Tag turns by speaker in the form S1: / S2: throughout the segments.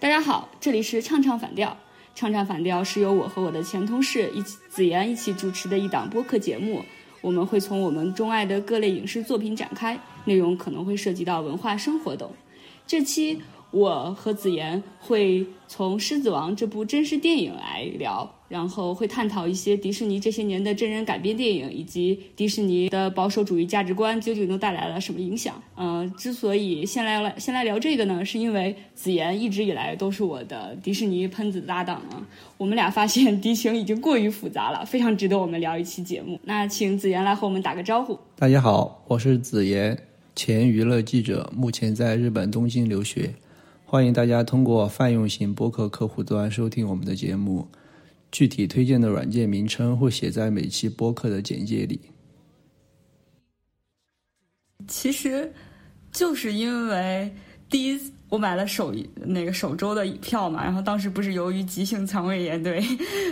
S1: 大家好，这里是唱唱反调。唱唱反调是由我和我的前同事一起子妍一起主持的一档播客节目。我们会从我们钟爱的各类影视作品展开，内容可能会涉及到文化生活等。这期。我和子妍会从《狮子王》这部真实电影来聊，然后会探讨一些迪士尼这些年的真人改编电影，以及迪士尼的保守主义价值观究竟都带来了什么影响。嗯，之所以先来先来聊这个呢，是因为子妍一直以来都是我的迪士尼喷子搭档啊。我们俩发现敌情已经过于复杂了，非常值得我们聊一期节目。那请子妍来和我们打个招呼。
S2: 大家好，我是子妍，前娱乐记者，目前在日本东京留学。欢迎大家通过泛用型播客客户端收听我们的节目，具体推荐的软件名称会写在每期播客的简介里。
S1: 其实，就是因为第一我买了首那个首周的票嘛，然后当时不是由于急性肠胃炎，对，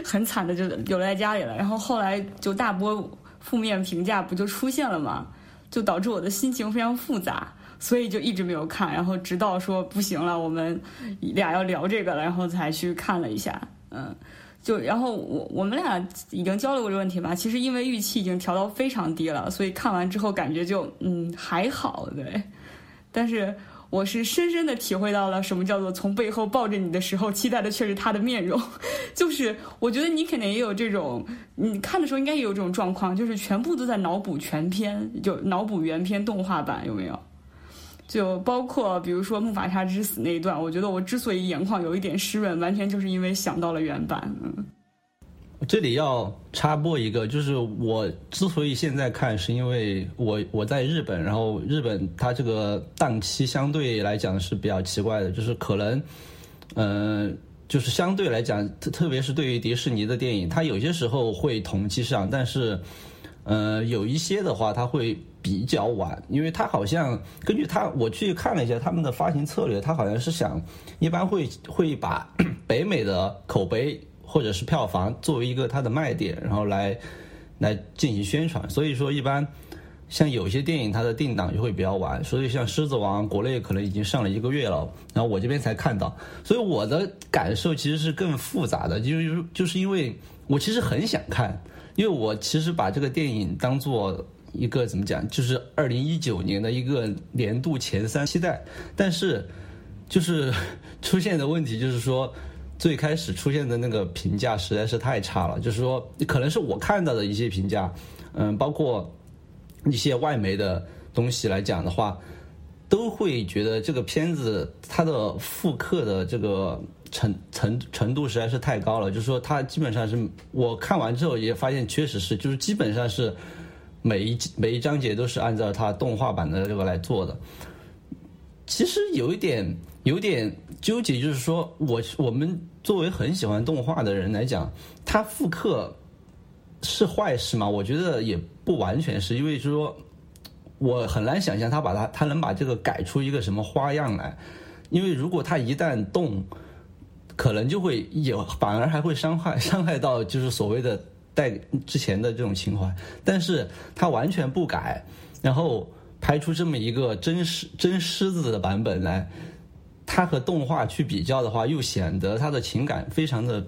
S1: 很惨的就留在家里了。然后后来就大波负面评价不就出现了嘛，就导致我的心情非常复杂。所以就一直没有看，然后直到说不行了，我们俩要聊这个了，然后才去看了一下。嗯，就然后我我们俩已经交流过这个问题吧。其实因为预期已经调到非常低了，所以看完之后感觉就嗯还好，对。但是我是深深的体会到了什么叫做从背后抱着你的时候，期待的却是他的面容。就是我觉得你肯定也有这种，你看的时候应该也有这种状况，就是全部都在脑补全篇，就脑补原片动画版，有没有？就包括比如说木法沙之死那一段，我觉得我之所以眼眶有一点湿润，完全就是因为想到了原版。嗯，
S3: 这里要插播一个，就是我之所以现在看，是因为我我在日本，然后日本它这个档期相对来讲是比较奇怪的，就是可能，嗯，就是相对来讲，特特别是对于迪士尼的电影，它有些时候会同期上，但是，呃，有一些的话，它会。比较晚，因为它好像根据他我去看了一下他们的发行策略，他好像是想一般会会把 北美的口碑或者是票房作为一个它的卖点，然后来来进行宣传。所以说，一般像有些电影它的定档就会比较晚，所以像《狮子王》国内可能已经上了一个月了，然后我这边才看到，所以我的感受其实是更复杂的，就是就是因为我其实很想看，因为我其实把这个电影当做。一个怎么讲，就是二零一九年的一个年度前三期待，但是就是出现的问题就是说，最开始出现的那个评价实在是太差了，就是说可能是我看到的一些评价，嗯，包括一些外媒的东西来讲的话，都会觉得这个片子它的复刻的这个程程程度实在是太高了，就是说它基本上是我看完之后也发现确实是，就是基本上是。每一每一章节都是按照它动画版的这个来做的，其实有一点有点纠结，就是说我我们作为很喜欢动画的人来讲，它复刻是坏事吗？我觉得也不完全是，因为就是说我很难想象他把它他能把这个改出一个什么花样来，因为如果他一旦动，可能就会有反而还会伤害 伤害到就是所谓的。带之前的这种情怀，但是他完全不改，然后拍出这么一个真狮真狮子的版本来，他和动画去比较的话，又显得他的情感非常的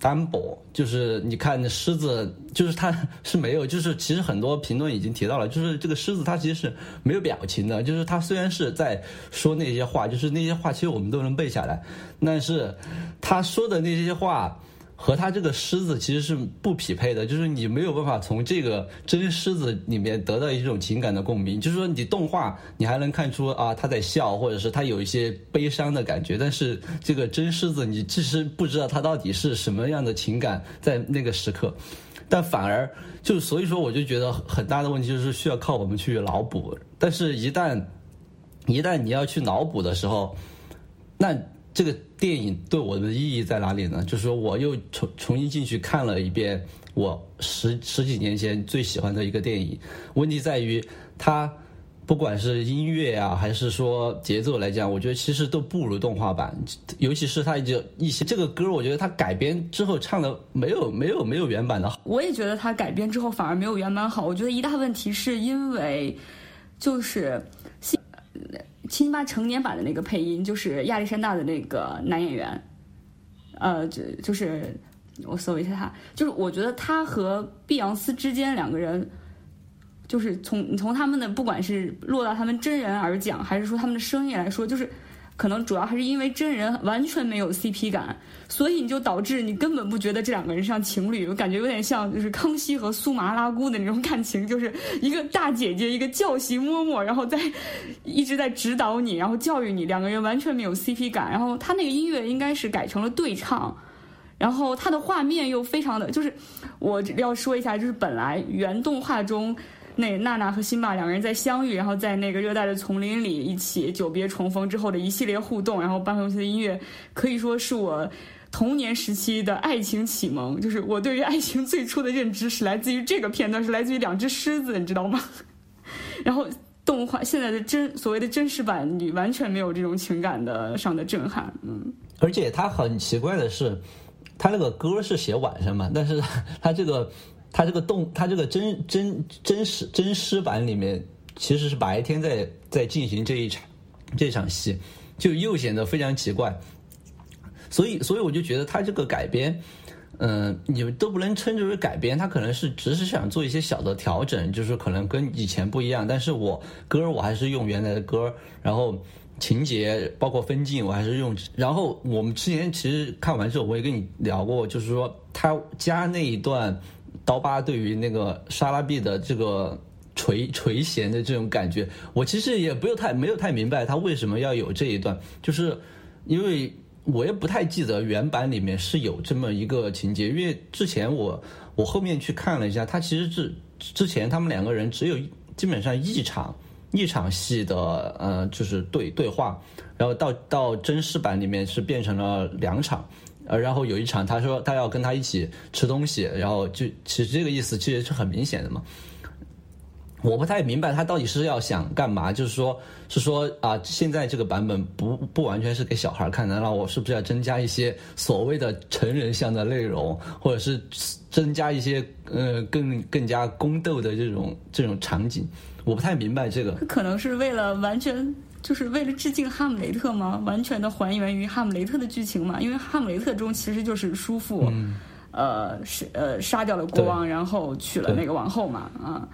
S3: 单薄。就是你看狮子，就是他 是没有，就是其实很多评论已经提到了，就是这个狮子它其实是没有表情的，就是它虽然是在说那些话，就是那些话其实我们都能背下来，但是他说的那些话。和他这个狮子其实是不匹配的，就是你没有办法从这个真 狮子里面得到一种情感的共鸣。就是说，你动画你还能看出啊他在笑，或者是他有一些悲伤的感觉，但是这个真狮子你其实不知道他到底是什么样的情感在那个时刻，但反而就所以说我就觉得很大的问题就是需要靠我们去脑补，但是一旦一旦你要去脑补的时候，那。这个电影对我的意义在哪里呢？就是说，我又重重新进去看了一遍我十十几年前最喜欢的一个电影。问题在于，它不管是音乐啊，还是说节奏来讲，我觉得其实都不如动画版。尤其是它就一些这个歌，我觉得它改编之后唱的没有没有没有原版的好。
S1: 我也觉得它改编之后反而没有原版好。我觉得一大问题是因为，就是。辛巴成年版的那个配音，就是亚历山大的那个男演员，呃，就就是我搜一下他，就是我觉得他和碧昂斯之间两个人，就是从从他们的不管是落到他们真人而讲，还是说他们的声音来说，就是。可能主要还是因为真人完全没有 CP 感，所以你就导致你根本不觉得这两个人像情侣，我感觉有点像就是康熙和苏麻拉姑的那种感情，就是一个大姐姐，一个教习嬷嬷，然后在一直在指导你，然后教育你，两个人完全没有 CP 感。然后他那个音乐应该是改成了对唱，然后他的画面又非常的，就是我要说一下，就是本来原动画中。那娜娜和辛巴两个人在相遇，然后在那个热带的丛林里一起久别重逢之后的一系列互动，然后伴随的音乐可以说是我童年时期的爱情启蒙。就是我对于爱情最初的认知是来自于这个片段，是来自于两只狮子，你知道吗？然后动画现在的真所谓的真实版，你完全没有这种情感的上的震撼。嗯，
S3: 而且它很奇怪的是，它那个歌是写晚上嘛，但是它这个。他这个动，他这个真真真实真实版里面，其实是白天在在进行这一场这场戏，就又显得非常奇怪。所以，所以我就觉得他这个改编，嗯，你们都不能称之为改编，他可能是只是想做一些小的调整，就是可能跟以前不一样。但是我歌我还是用原来的歌，然后情节包括分镜我还是用。然后我们之前其实看完之后，我也跟你聊过，就是说他加那一段。刀疤对于那个莎拉碧的这个垂垂涎的这种感觉，我其实也不有太没有太明白他为什么要有这一段，就是因为我也不太记得原版里面是有这么一个情节，因为之前我我后面去看了一下，他其实是之前他们两个人只有基本上一场一场戏的呃就是对对话，然后到到真实版里面是变成了两场。呃，然后有一场，他说他要跟他一起吃东西，然后就其实这个意思其实是很明显的嘛。我不太明白他到底是要想干嘛，就是说，是说啊，现在这个版本不不完全是给小孩看的，那我是不是要增加一些所谓的成人向的内容，或者是增加一些呃更更加宫斗的这种这种场景？我不太明白这个。
S1: 可能是为了完全。就是为了致敬哈姆雷特吗？完全的还原于哈姆雷特的剧情嘛？因为哈姆雷特中其实就是叔父，呃，是呃杀掉了国王，然后娶了那个王后嘛啊。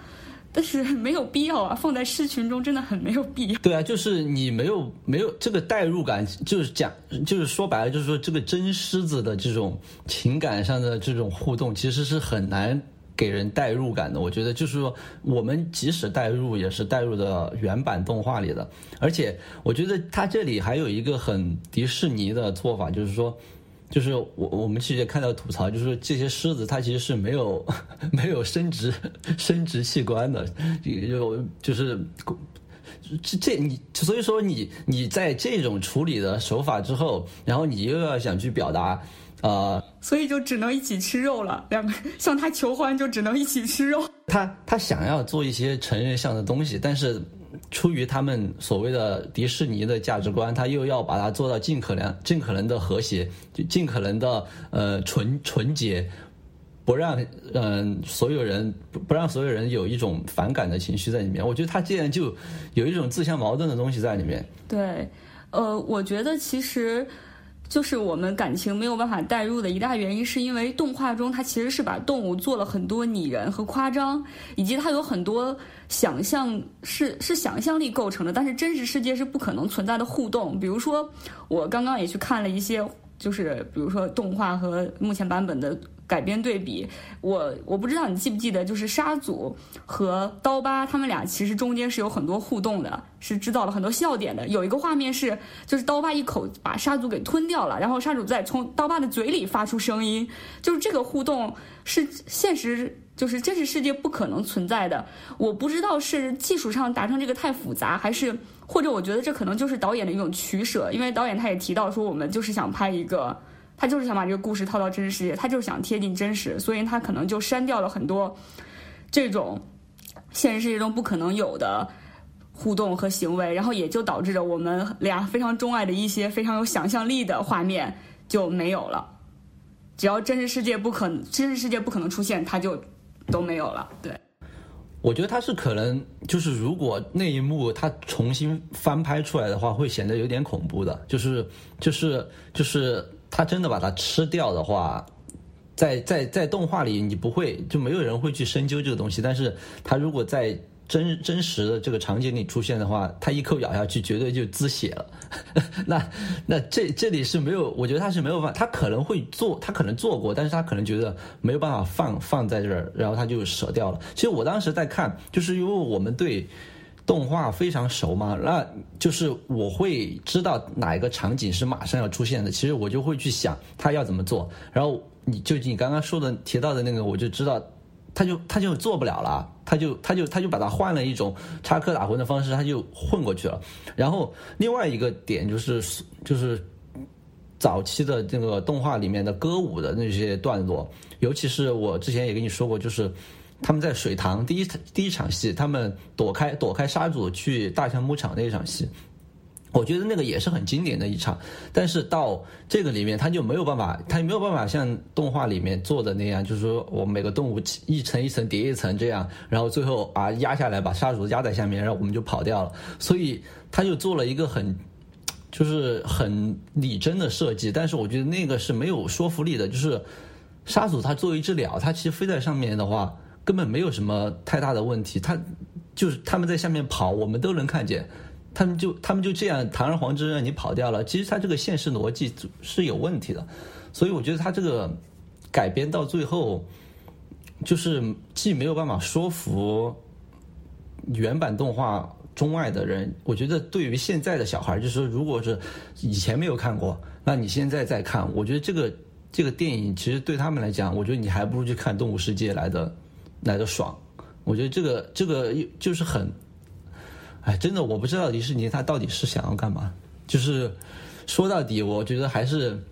S1: 但是没有必要啊，放在狮群中真的很没有必要。
S3: 对啊，就是你没有没有这个代入感，就是讲就是说白了，就是说这个真狮子的这种情感上的这种互动，其实是很难。给人代入感的，我觉得就是说，我们即使代入，也是代入的原版动画里的。而且，我觉得它这里还有一个很迪士尼的做法，就是说，就是我我们其实也看到吐槽，就是说这些狮子它其实是没有 没有生殖 生殖器官的，就就是这这你所以说你你在这种处理的手法之后，然后你又要想去表达。呃，
S1: 所以就只能一起吃肉了。两个 向他求欢，就只能一起吃肉。
S3: 他他想要做一些成人向的东西，但是出于他们所谓的迪士尼的价值观，他又要把它做到尽可能尽可能的和谐，就尽可能的呃纯纯洁，不让嗯所有人不不让所有人有一种反感的情绪在里面。我觉得他这样就有一种自相矛盾的东西在里面。
S1: 对，呃，我觉得其实。就是我们感情没有办法代入的一大原因，是因为动画中它其实是把动物做了很多拟人和夸张，以及它有很多想象是是想象力构成的，但是真实世界是不可能存在的互动。比如说，我刚刚也去看了一些，就是比如说动画和目前版本的。改编对比，我我不知道你记不记得，就是沙祖和刀疤他们俩其实中间是有很多互动的，是制造了很多笑点的。有一个画面是，就是刀疤一口把沙祖给吞掉了，然后沙祖在从刀疤的嘴里发出声音，就是这个互动是现实，就是真实世界不可能存在的。我不知道是技术上达成这个太复杂，还是或者我觉得这可能就是导演的一种取舍，因为导演他也提到说，我们就是想拍一个。他就是想把这个故事套到真实世界，他就是想贴近真实，所以他可能就删掉了很多这种现实世界中不可能有的互动和行为，然后也就导致着我们俩非常钟爱的一些非常有想象力的画面就没有了。只要真实世界不可真实世界不可能出现，它就都没有了。对，
S3: 我觉得他是可能就是如果那一幕他重新翻拍出来的话，会显得有点恐怖的，就是就是就是他真的把它吃掉的话，在在在动画里你不会就没有人会去深究这个东西，但是他如果在真真实的这个场景里出现的话，他一口咬下去绝对就滋血了。那那这这里是没有，我觉得他是没有办法，他可能会做，他可能做过，但是他可能觉得没有办法放放在这儿，然后他就舍掉了。其实我当时在看，就是因为我们对动画非常熟嘛，那就是我会知道哪一个场景是马上要出现的，其实我就会去想他要怎么做，然后你就你刚刚说的提到的那个，我就知道。他就他就做不了了，他就他就他就把它换了一种插科打诨的方式，他就混过去了。然后另外一个点就是就是早期的这个动画里面的歌舞的那些段落，尤其是我之前也跟你说过，就是他们在水塘第一第一场戏，他们躲开躲开沙组去大象牧场那一场戏。我觉得那个也是很经典的一场，但是到这个里面，他就没有办法，他没有办法像动画里面做的那样，就是说我每个动物一层一层叠一层这样，然后最后啊压下来把杀主压在下面，然后我们就跑掉了。所以他就做了一个很，就是很拟真的设计，但是我觉得那个是没有说服力的。就是杀主它作为一只鸟，它其实飞在上面的话，根本没有什么太大的问题。它就是他们在下面跑，我们都能看见。他们就他们就这样堂而皇之让你跑掉了，其实他这个现实逻辑是有问题的，所以我觉得他这个改编到最后，就是既没有办法说服原版动画中外的人，我觉得对于现在的小孩，就是说如果是以前没有看过，那你现在再看，我觉得这个这个电影其实对他们来讲，我觉得你还不如去看《动物世界》来的来的爽，我觉得这个这个就是很。哎，真的，我不知道迪士尼他到底是想要干嘛。就是说到底，我觉得还是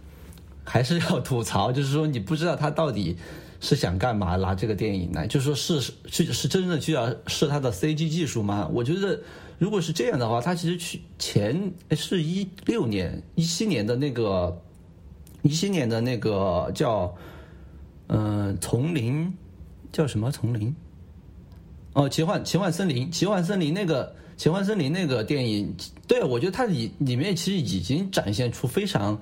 S3: 还是要吐槽，就是说你不知道他到底是想干嘛，拿这个电影来，就是说是是是真的就要试他的 CG 技术吗？我觉得如果是这样的话，他其实去前是一六年、一七年的那个一七年的那个叫嗯丛林叫什么丛林？哦，奇幻奇幻森林，奇幻森林那个。奇幻森林那个电影，对我觉得它里里面其实已经展现出非常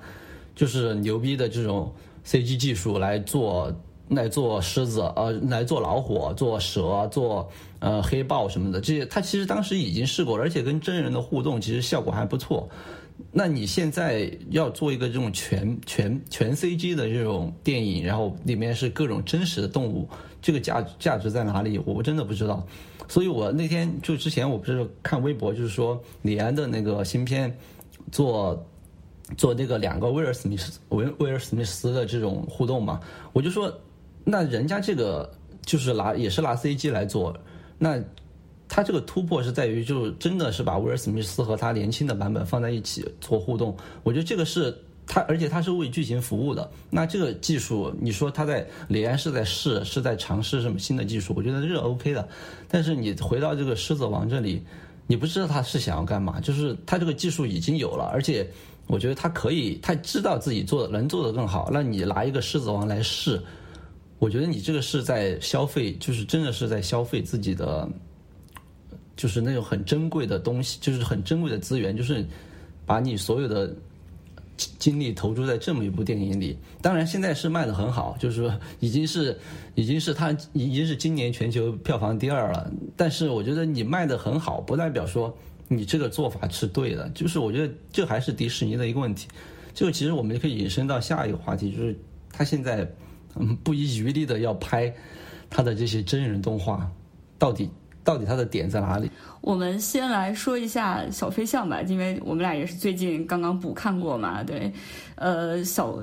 S3: 就是牛逼的这种 CG 技术来做来做狮子呃来做老虎做蛇做呃黑豹什么的这些，它其实当时已经试过了，而且跟真人的互动其实效果还不错。那你现在要做一个这种全全全 CG 的这种电影，然后里面是各种真实的动物，这个价价值在哪里？我真的不知道。所以我那天就之前我不是看微博，就是说李安的那个新片，做做那个两个威尔史密斯威威尔史密斯的这种互动嘛，我就说，那人家这个就是拿也是拿 CG 来做，那他这个突破是在于就真的是把威尔史密斯和他年轻的版本放在一起做互动，我觉得这个是。它而且它是为剧情服务的，那这个技术，你说他在李安是在试，是在尝试什么新的技术？我觉得这是 OK 的。但是你回到这个狮子王这里，你不知道他是想要干嘛，就是他这个技术已经有了，而且我觉得他可以，他知道自己做能做的更好。那你拿一个狮子王来试，我觉得你这个是在消费，就是真的是在消费自己的，就是那种很珍贵的东西，就是很珍贵的资源，就是把你所有的。精力投注在这么一部电影里，当然现在是卖的很好，就是说已经是，已经是它已经是今年全球票房第二了。但是我觉得你卖的很好，不代表说你这个做法是对的。就是我觉得这还是迪士尼的一个问题。这个其实我们可以引申到下一个话题，就是他现在嗯不遗余力的要拍他的这些真人动画，到底。到底它的点在哪里？
S1: 我们先来说一下小飞象吧，因为我们俩也是最近刚刚补看过嘛。对，呃，小，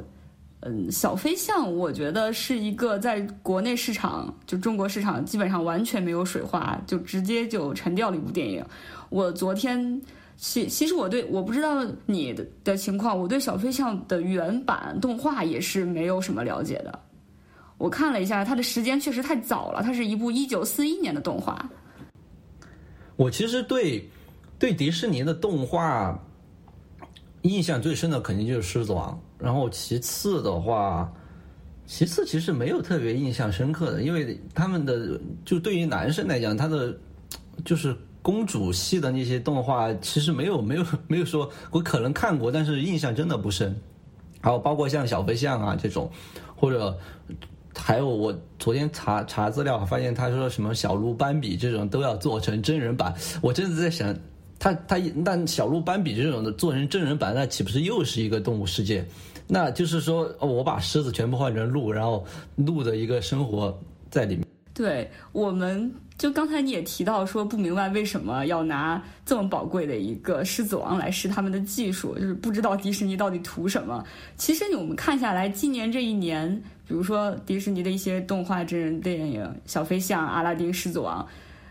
S1: 嗯，小飞象，我觉得是一个在国内市场，就中国市场基本上完全没有水花，就直接就沉掉了一部电影。我昨天，其其实我对我不知道你的的情况，我对小飞象的原版动画也是没有什么了解的。我看了一下，它的时间确实太早了，它是一部一九四一年的动画。
S3: 我其实对对迪士尼的动画印象最深的肯定就是《狮子王》，然后其次的话其次，其实没有特别印象深刻的，因为他们的就对于男生来讲，他的就是公主系的那些动画，其实没有没有 没有说，我可能看过，但是印象真的不深。还有包括像小飞象啊这种，或者还有我昨天查查资料，发现他说什么小鹿斑比这种都要做成真人版，我真的在想，他他那小鹿斑比这种的做成真人版，那岂不是又是一个动物世界？那就是说，我把狮子全部换成鹿，然后鹿的一个生活在里面。
S1: 对，我们就刚才你也提到说，不明白为什么要拿这么宝贵的一个狮子王来试他们的技术，就是不知道迪士尼到底图什么。其实我们看下来，今年这一年，比如说迪士尼的一些动画真人电影，《小飞象》《阿拉丁》《狮子王》，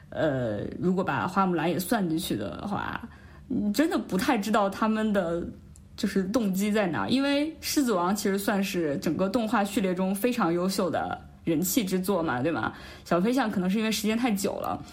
S1: 呃，如果把花木兰也算进去的话，你真的不太知道他们的。就是动机在哪？因为《狮子王》其实算是整个动画序列中非常优秀的人气之作嘛，对吗？小飞象可能是因为时间太久了。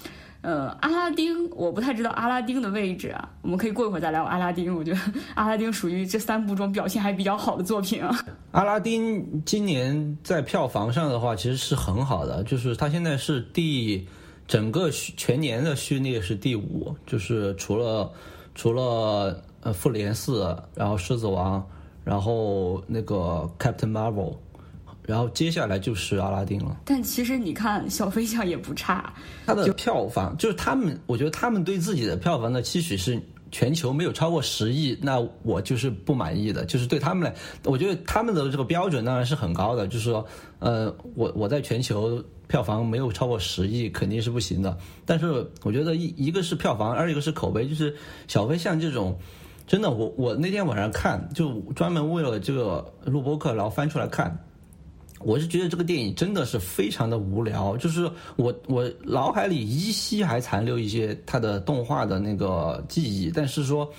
S1: 呃，阿拉丁我不太知道阿拉丁的位置啊，我们可以过一会儿再聊阿拉丁。我觉得阿拉丁属于这三部中表现还比较好的作品啊。
S3: 阿拉丁今年在票房上的话，其实是很好的，就是它现在是第整个全年的序列是第五，就是除了除了。呃，复联四，然后狮子王，然后那个 Captain Marvel，然后接下来就是阿拉丁了。
S1: 但其实你看，小飞象也不差，
S3: 它的票房就是他们，我觉得他们对自己的票房的期许是全球没有超过十亿，那我就是不满意的。就是对他们来，我觉得他们的这个标准当然是很高的，就是说，呃，我我在全球。票房没有超过十亿肯定是不行的，但是我觉得一一个是票房，二一个是口碑，就是小飞象这种，真的，我我那天晚上看，就专门为了这个录播课，然后翻出来看，我是觉得这个电影真的是非常的无聊，就是我我脑海里依稀还残留一些它的动画的那个记忆，但是说，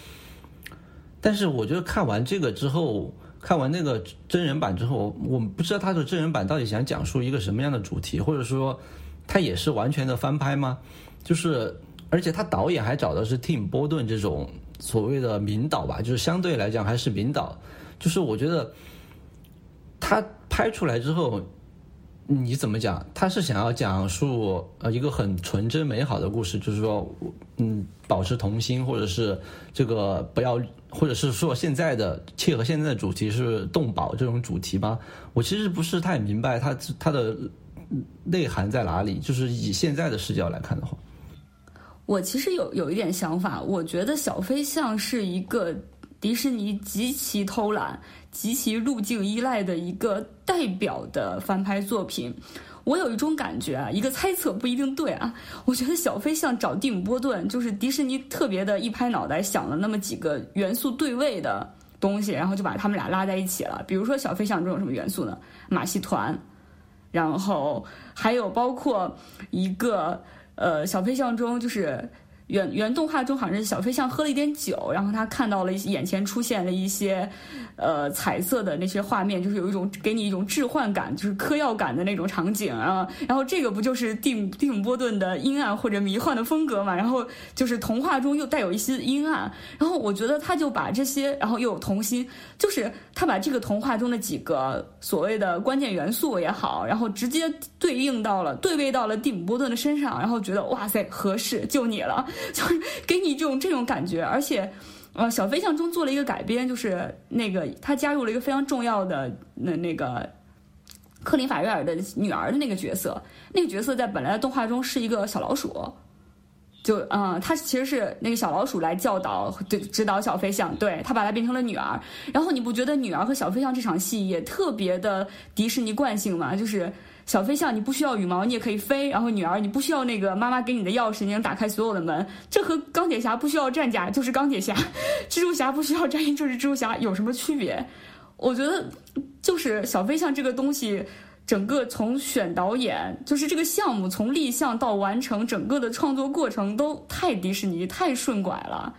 S3: 但是我觉得看完这个之后。看完那个真人版之后，我不知道他的真人版到底想讲述一个什么样的主题，或者说，他也是完全的翻拍吗？就是，而且他导演还找的是 Tim 波顿这种所谓的名导吧，就是相对来讲还是名导。就是我觉得他拍出来之后。你怎么讲？他是想要讲述呃一个很纯真美好的故事，就是说，嗯，保持童心，或者是这个不要，或者是说现在的切合现在的主题是动保这种主题吗？我其实不是太明白它它的内涵在哪里。就是以现在的视角来看的话，
S1: 我其实有有一点想法，我觉得小飞象是一个迪士尼极其偷懒。极其路径依赖的一个代表的翻拍作品，我有一种感觉啊，一个猜测不一定对啊。我觉得小飞象找蒂姆·波顿，就是迪士尼特别的一拍脑袋想了那么几个元素对位的东西，然后就把他们俩拉在一起了。比如说小飞象中有什么元素呢？马戏团，然后还有包括一个呃小飞象中就是。原原动画中好像是小飞象喝了一点酒，然后他看到了眼前出现了一些，呃，彩色的那些画面，就是有一种给你一种置换感，就是嗑药感的那种场景啊。然后这个不就是蒂姆蒂姆波顿的阴暗或者迷幻的风格嘛？然后就是童话中又带有一些阴暗。然后我觉得他就把这些，然后又有童心，就是他把这个童话中的几个所谓的关键元素也好，然后直接对应到了对位到了蒂姆波顿的身上，然后觉得哇塞合适，就你了。就是给你这种这种感觉，而且，呃，小飞象中做了一个改编，就是那个他加入了一个非常重要的那那个克林法约尔的女儿的那个角色，那个角色在本来的动画中是一个小老鼠，就嗯，他其实是那个小老鼠来教导对指导小飞象，对他把它变成了女儿，然后你不觉得女儿和小飞象这场戏也特别的迪士尼惯性吗？就是。小飞象，你不需要羽毛，你也可以飞。然后女儿，你不需要那个妈妈给你的钥匙，你能打开所有的门。这和钢铁侠不需要战甲就是钢铁侠，蜘蛛侠不需要战衣就是蜘蛛侠，有什么区别？我觉得就是小飞象这个东西，整个从选导演，就是这个项目从立项到完成，整个的创作过程都太迪士尼，太顺拐了。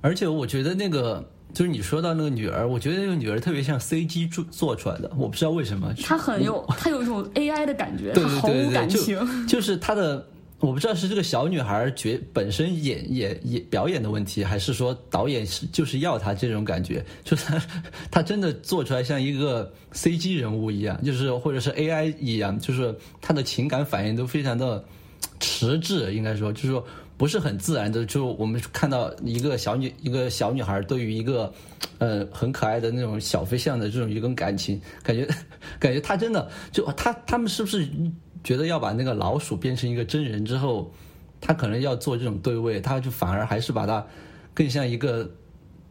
S3: 而且我觉得那个。就是你说到那个女儿，我觉得那个女儿特别像 CG 做做出来的，我不知道为什么。
S1: 她很有，她有一种 AI 的感觉，
S3: 她
S1: 毫无感情。
S3: 就是她的我不知道是这个小女孩觉本身演演演表演的问题，还是说导演是就是要她这种感觉，就是她她真的做出来像一个 CG 人物一样，就是或者是 AI 一样，就是她的情感反应都非常的迟滞，应该说就是说不是很自然的。就我们看到一个小女一个小女孩对于一个呃很可爱的那种小飞象的这种一种感情，感觉感觉她真的就她他们是不是？觉得要把那个老鼠变成一个真人之后，他可能要做这种对位，他就反而还是把它更像一个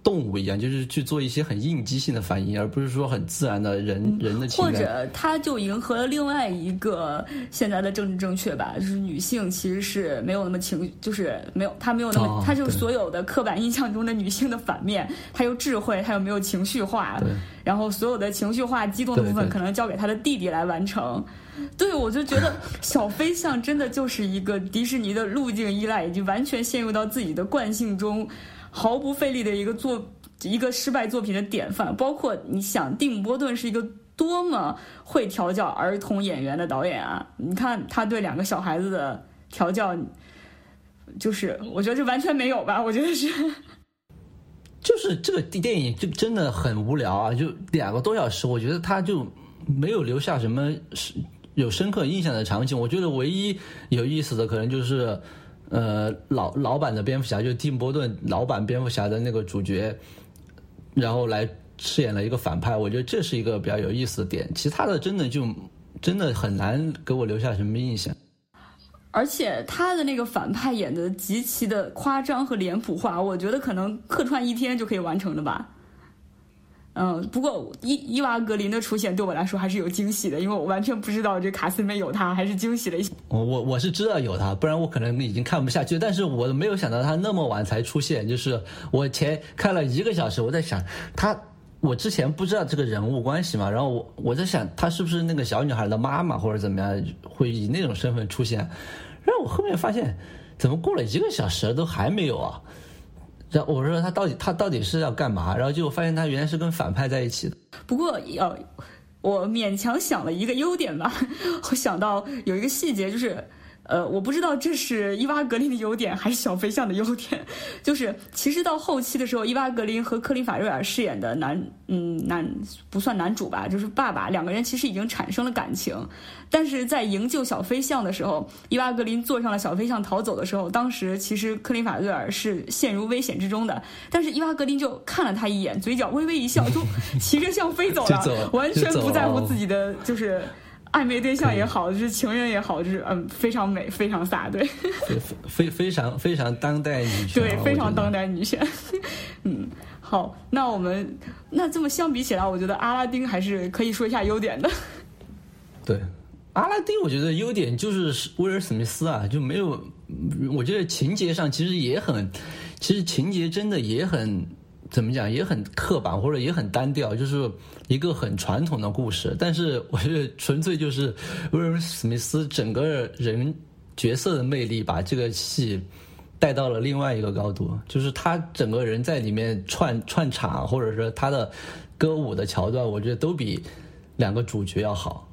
S3: 动物一样，就是去做一些很应激性的反应，而不是说很自然的人人的情
S1: 感。或者他就迎合了另外一个现在的政治正确吧，就是女性其实是没有那么情，就是没有她没有那么，她就是所有的刻板印象中的女性的反面，她又智慧，她又没有情绪化，然后所有的情绪化、激动的部分可能交给她的弟弟来完成。对，对我就觉得小飞象真的就是一个迪士尼的路径依赖，已经完全陷入到自己的惯性中，毫不费力的一个作一个失败作品的典范。包括你想，蒂姆·波顿是一个多么会调教儿童演员的导演啊！你看他对两个小孩子的调教，就是我觉得这完全没有吧？我觉得是，
S3: 就是这个电影就真的很无聊啊！就两个多小时，我觉得他就没有留下什么是。有深刻印象的场景，我觉得唯一有意思的可能就是，呃，老老版的蝙蝠侠，就蒂姆·波顿老版蝙蝠侠的那个主角，然后来饰演了一个反派，我觉得这是一个比较有意思的点。其他的真的就真的很难给我留下什么印象。
S1: 而且他的那个反派演的极其的夸张和脸谱化，我觉得可能客串一天就可以完成的吧。嗯，不过伊伊娃格林的出现对我来说还是有惊喜的，因为我完全不知道这卡斯里面有他，还是惊喜了一些。
S3: 我我我是知道有他，不然我可能已经看不下去。但是我没有想到他那么晚才出现，就是我前看了一个小时，我在想他，我之前不知道这个人物关系嘛，然后我我在想他是不是那个小女孩的妈妈或者怎么样，会以那种身份出现。然后我后面发现，怎么过了一个小时都还没有啊？我说他到底他到底是要干嘛？然后结果发现他原来是跟反派在一起的。
S1: 不过要我勉强想了一个优点吧，我想到有一个细节就是。呃，我不知道这是伊娃格林的优点还是小飞象的优点，就是其实到后期的时候，伊娃格林和克林法瑞尔饰演的男，嗯，男不算男主吧，就是爸爸两个人其实已经产生了感情，但是在营救小飞象的时候，伊娃格林坐上了小飞象逃走的时候，当时其实克林法瑞尔是陷入危险之中的，但是伊娃格林就看了他一眼，嘴角微微一笑，就 骑着象飞走了，完全不在乎自己的就是。暧昧对象也好，就是情人也好，就是嗯，非常美，非常飒，对，
S3: 非非常非常当代女
S1: 权，对，非常当代女权。嗯，好，那我们那这么相比起来，我觉得阿拉丁还是可以说一下优点的。
S3: 对，阿拉丁，我觉得优点就是威尔史密斯啊，就没有，我觉得情节上其实也很，其实情节真的也很。怎么讲也很刻板或者也很单调，就是一个很传统的故事。但是我觉得纯粹就是威尔史密斯整个人角色的魅力，把这个戏带到了另外一个高度。就是他整个人在里面串串场，或者说他的歌舞的桥段，我觉得都比两个主角要好。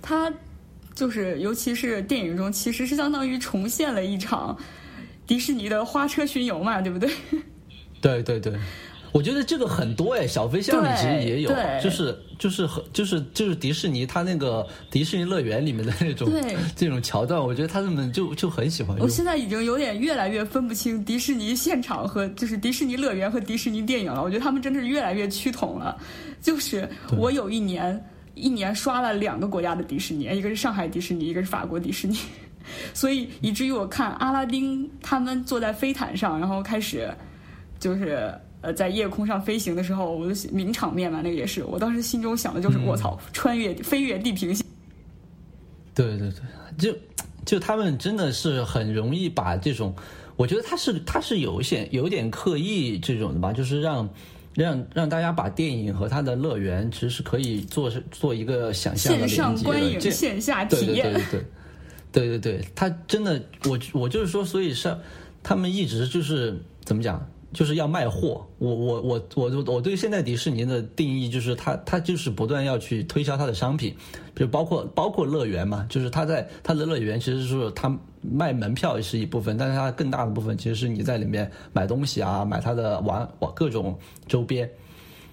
S1: 他就是尤其是电影中，其实是相当于重现了一场迪士尼的花车巡游嘛，对不对？
S3: 对对对，我觉得这个很多哎，小飞象里其实也有，就是就是和就是就是迪士尼它那个迪士尼乐园里面的那种 这种桥段，我觉得他们就就很喜欢。
S1: 我现在已经有点越来越分不清迪士尼现场和就是迪士尼乐园和迪士尼电影了。我觉得他们真的是越来越趋同了。就是我有一年一年刷了两个国家的迪士尼，一个是上海迪士尼，一个是法国迪士尼，所以以至于我看阿拉丁他们坐在飞毯上，然后开始。就是呃，在夜空上飞行的时候，我的名场面嘛，那个也是。我当时心中想的就是卧槽，穿越飞越地平线。
S3: 对对对，就就他们真的是很容易把这种，我觉得他是他是有些有点刻意这种的吧，就是让让让大家把电影和他的乐园其实是可以做做一个想象的
S1: 线上观影、线下体验。
S3: 对对对对对对，他真的，我我就是说，所以是他们一直就是怎么讲？就是要卖货。我我我我我对现在迪士尼的定义就是它它就是不断要去推销它的商品，比如包括包括乐园嘛，就是它在它的乐园其实是它卖门票是一部分，但是它更大的部分其实是你在里面买东西啊，买它的玩玩各种周边。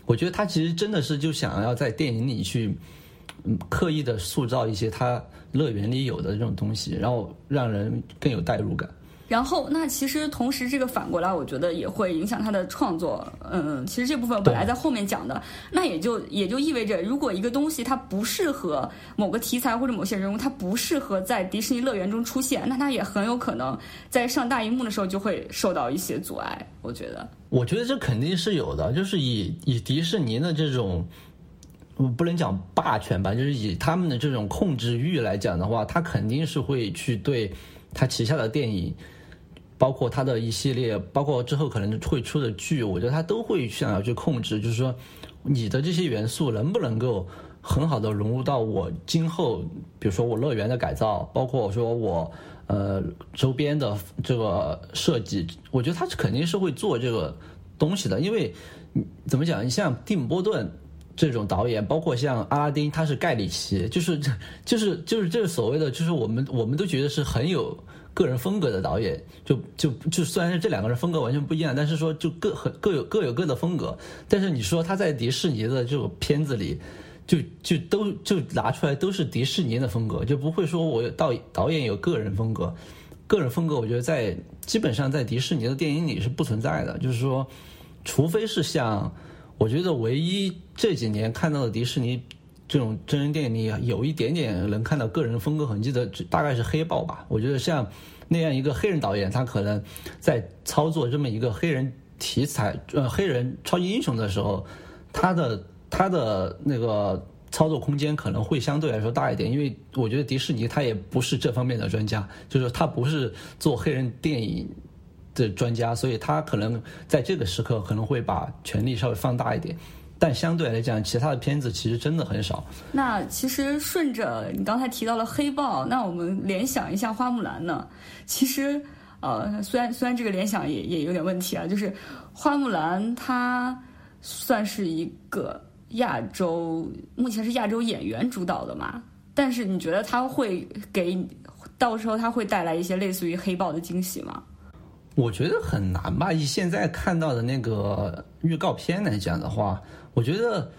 S3: 我觉得他其实真的是就想要在电影里去，嗯，刻意的塑造一些他乐园里有的这种东西，然后让人更有代入感。
S1: 然后，那其实同时这个反过来，我觉得也会影响他的创作。嗯，其实这部分本来在后面讲的，那也就也就意味着，如果一个东西它不适合某个题材或者某些人物，它不适合在迪士尼乐园中出现，那它也很有可能在上大荧幕的时候就会受到一些阻碍。我觉得，
S3: 我觉得这肯定是有的，就是以以迪士尼的这种，不能讲霸权吧，就是以他们的这种控制欲来讲的话，他肯定是会去对他旗下的电影。包括他的一系列，包括之后可能会出的剧，我觉得他都会想要去控制，就是说，你的这些元素能不能够很好的融入到我今后，比如说我乐园的改造，包括说我呃周边的这个设计，我觉得他肯定是会做这个东西的，因为怎么讲，你像蒂姆·波顿这种导演，包括像阿拉丁，他是盖里奇，就是就是就是这个所谓的，就是我们我们都觉得是很有。个人风格的导演，就就就虽然是这两个人风格完全不一样，但是说就各很各有各有各的风格。但是你说他在迪士尼的这种片子里，就就都就拿出来都是迪士尼的风格，就不会说我有导导演有个人风格。个人风格，我觉得在基本上在迪士尼的电影里是不存在的。就是说，除非是像我觉得唯一这几年看到的迪士尼。这种真人电影里有一点点能看到个人风格痕迹的，大概是黑豹吧。我觉得像那样一个黑人导演，他可能在操作这么一个黑人题材呃黑人超级英雄的时候，他的他的那个操作空间可能会相对来说大一点。因为我觉得迪士尼他也不是这方面的专家，就是他不是做黑人电影的专家，所以他可能在这个时刻可能会把权力稍微放大一点。但相对来讲，其他的片子其实真的很少。
S1: 那其实顺着你刚才提到了黑豹，那我们联想一下花木兰呢？其实，呃，虽然虽然这个联想也也有点问题啊，就是花木兰它算是一个亚洲，目前是亚洲演员主导的嘛？但是你觉得它会给到时候它会带来一些类似于黑豹的惊喜吗？
S3: 我觉得很难吧。以现在看到的那个预告片来讲的话。我觉得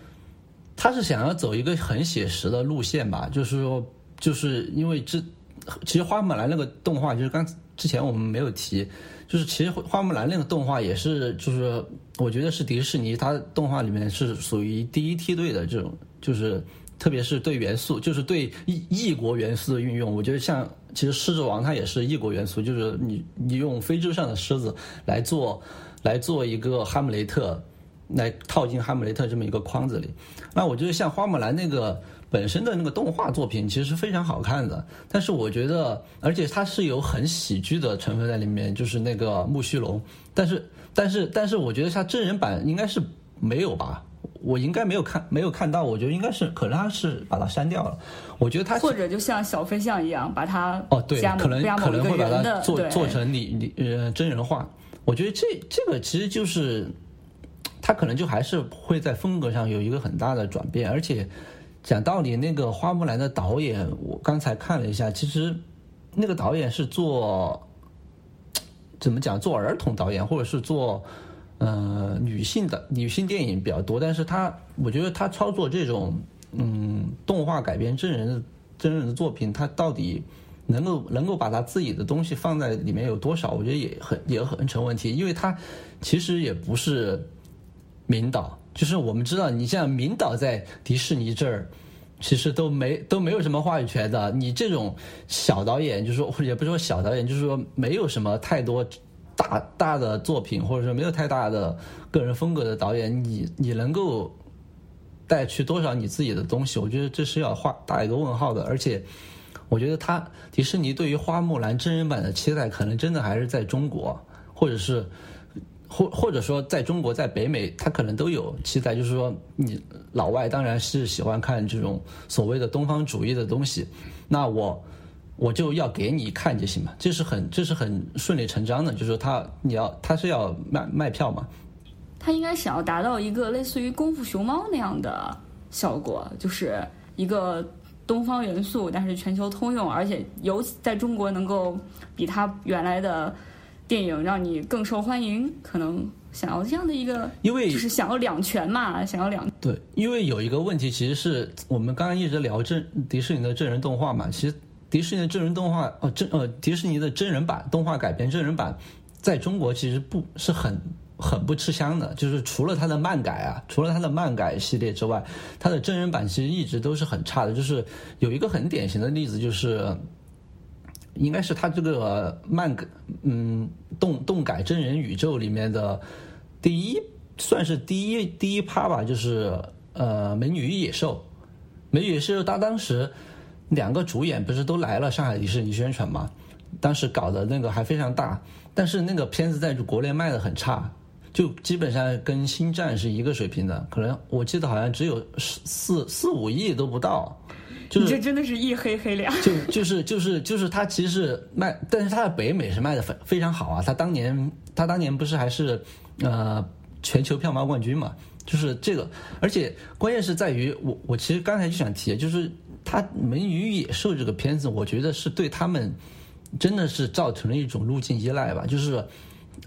S3: 他是想要走一个很写实的路线吧，就是说，就是因为这其实花木兰那个动画，就是刚之前我们没有提，就是其实花木兰那个动画也是，就是我觉得是迪士尼它动画里面是属于第一梯队的这种，就是特别是对元素，就是对异异国元素的运用，我觉得像其实狮子王它也是异国元素，就是你你用非洲上的狮子来做来做一个哈姆雷特。来套进哈姆雷特这么一个框子里，那我觉得像花木兰那个本身的那个动画作品其实是非常好看的，但是我觉得，而且它是有很喜剧的成分在里面，就是那个木须龙，但是但是但是我觉得它真人版应该是没有吧，我应该没有看没有看到，我觉得应该是可能他是把它删掉了，我觉得他
S1: 或者就像小飞象一样把它
S3: 哦对，可能可能会把它做做成你你呃真人化，我觉得这这个其实就是。他可能就还是会在风格上有一个很大的转变，而且讲道理，那个花木兰的导演，我刚才看了一下，其实那个导演是做怎么讲，做儿童导演，或者是做呃女性的女性电影比较多。但是他，我觉得他操作这种嗯动画改编真人真人的作品，他到底能够能够把他自己的东西放在里面有多少？我觉得也很也很成问题，因为他其实也不是。明导就是我们知道，你像明导在迪士尼这儿，其实都没都没有什么话语权的。你这种小导演，就是说也不是说小导演，就是说没有什么太多大大的作品，或者说没有太大的个人风格的导演，你你能够带去多少你自己的东西？我觉得这是要画打一个问号的。而且，我觉得他迪士尼对于花木兰真人版的期待，可能真的还是在中国，或者是。或或者说，在中国，在北美，他可能都有期待。就是说，你老外当然是喜欢看这种所谓的东方主义的东西。那我我就要给你看就行嘛，这是很这是很顺理成章的，就是说他你要他是要卖卖票嘛，
S1: 他应该想要达到一个类似于功夫熊猫那样的效果，就是一个东方元素，但是全球通用，而且尤其在中国能够比他原来的电影让你更受欢迎，可能想要这样的一个，
S3: 因为
S1: 就是想要两全嘛，想要两
S3: 对，因为有一个问题，其实是我们刚刚一直聊真迪士尼的真人动画嘛，其实迪士尼的真人动画哦真呃迪士尼的真人版动画改编真人版，在中国其实不是很很不吃香的，就是除了它的漫改啊，除了它的漫改系列之外，它的真人版其实一直都是很差的。就是有一个很典型的例子，就是应该是他这个漫嗯动动改真人宇宙里面的第一算是第一第一趴吧，就是呃《美女与野兽》。《美女与野兽》它当时两个主演不是都来了上海迪士尼宣传嘛？当时搞的那个还非常大，但是那个片子在国内卖的很差，就基本上跟《星战》是一个水平的，可能我记得好像只有四四四五亿都不到。就
S1: 你
S3: 是
S1: 这真的是一黑黑俩。
S3: 就就是就是就是他其实是卖，但是他在北美是卖的非非常好啊。他当年他当年不是还是呃全球票房冠军嘛？就是这个，而且关键是在于我我其实刚才就想提，就是他《美女与野兽》这个片子，我觉得是对他们真的是造成了一种路径依赖吧。就是《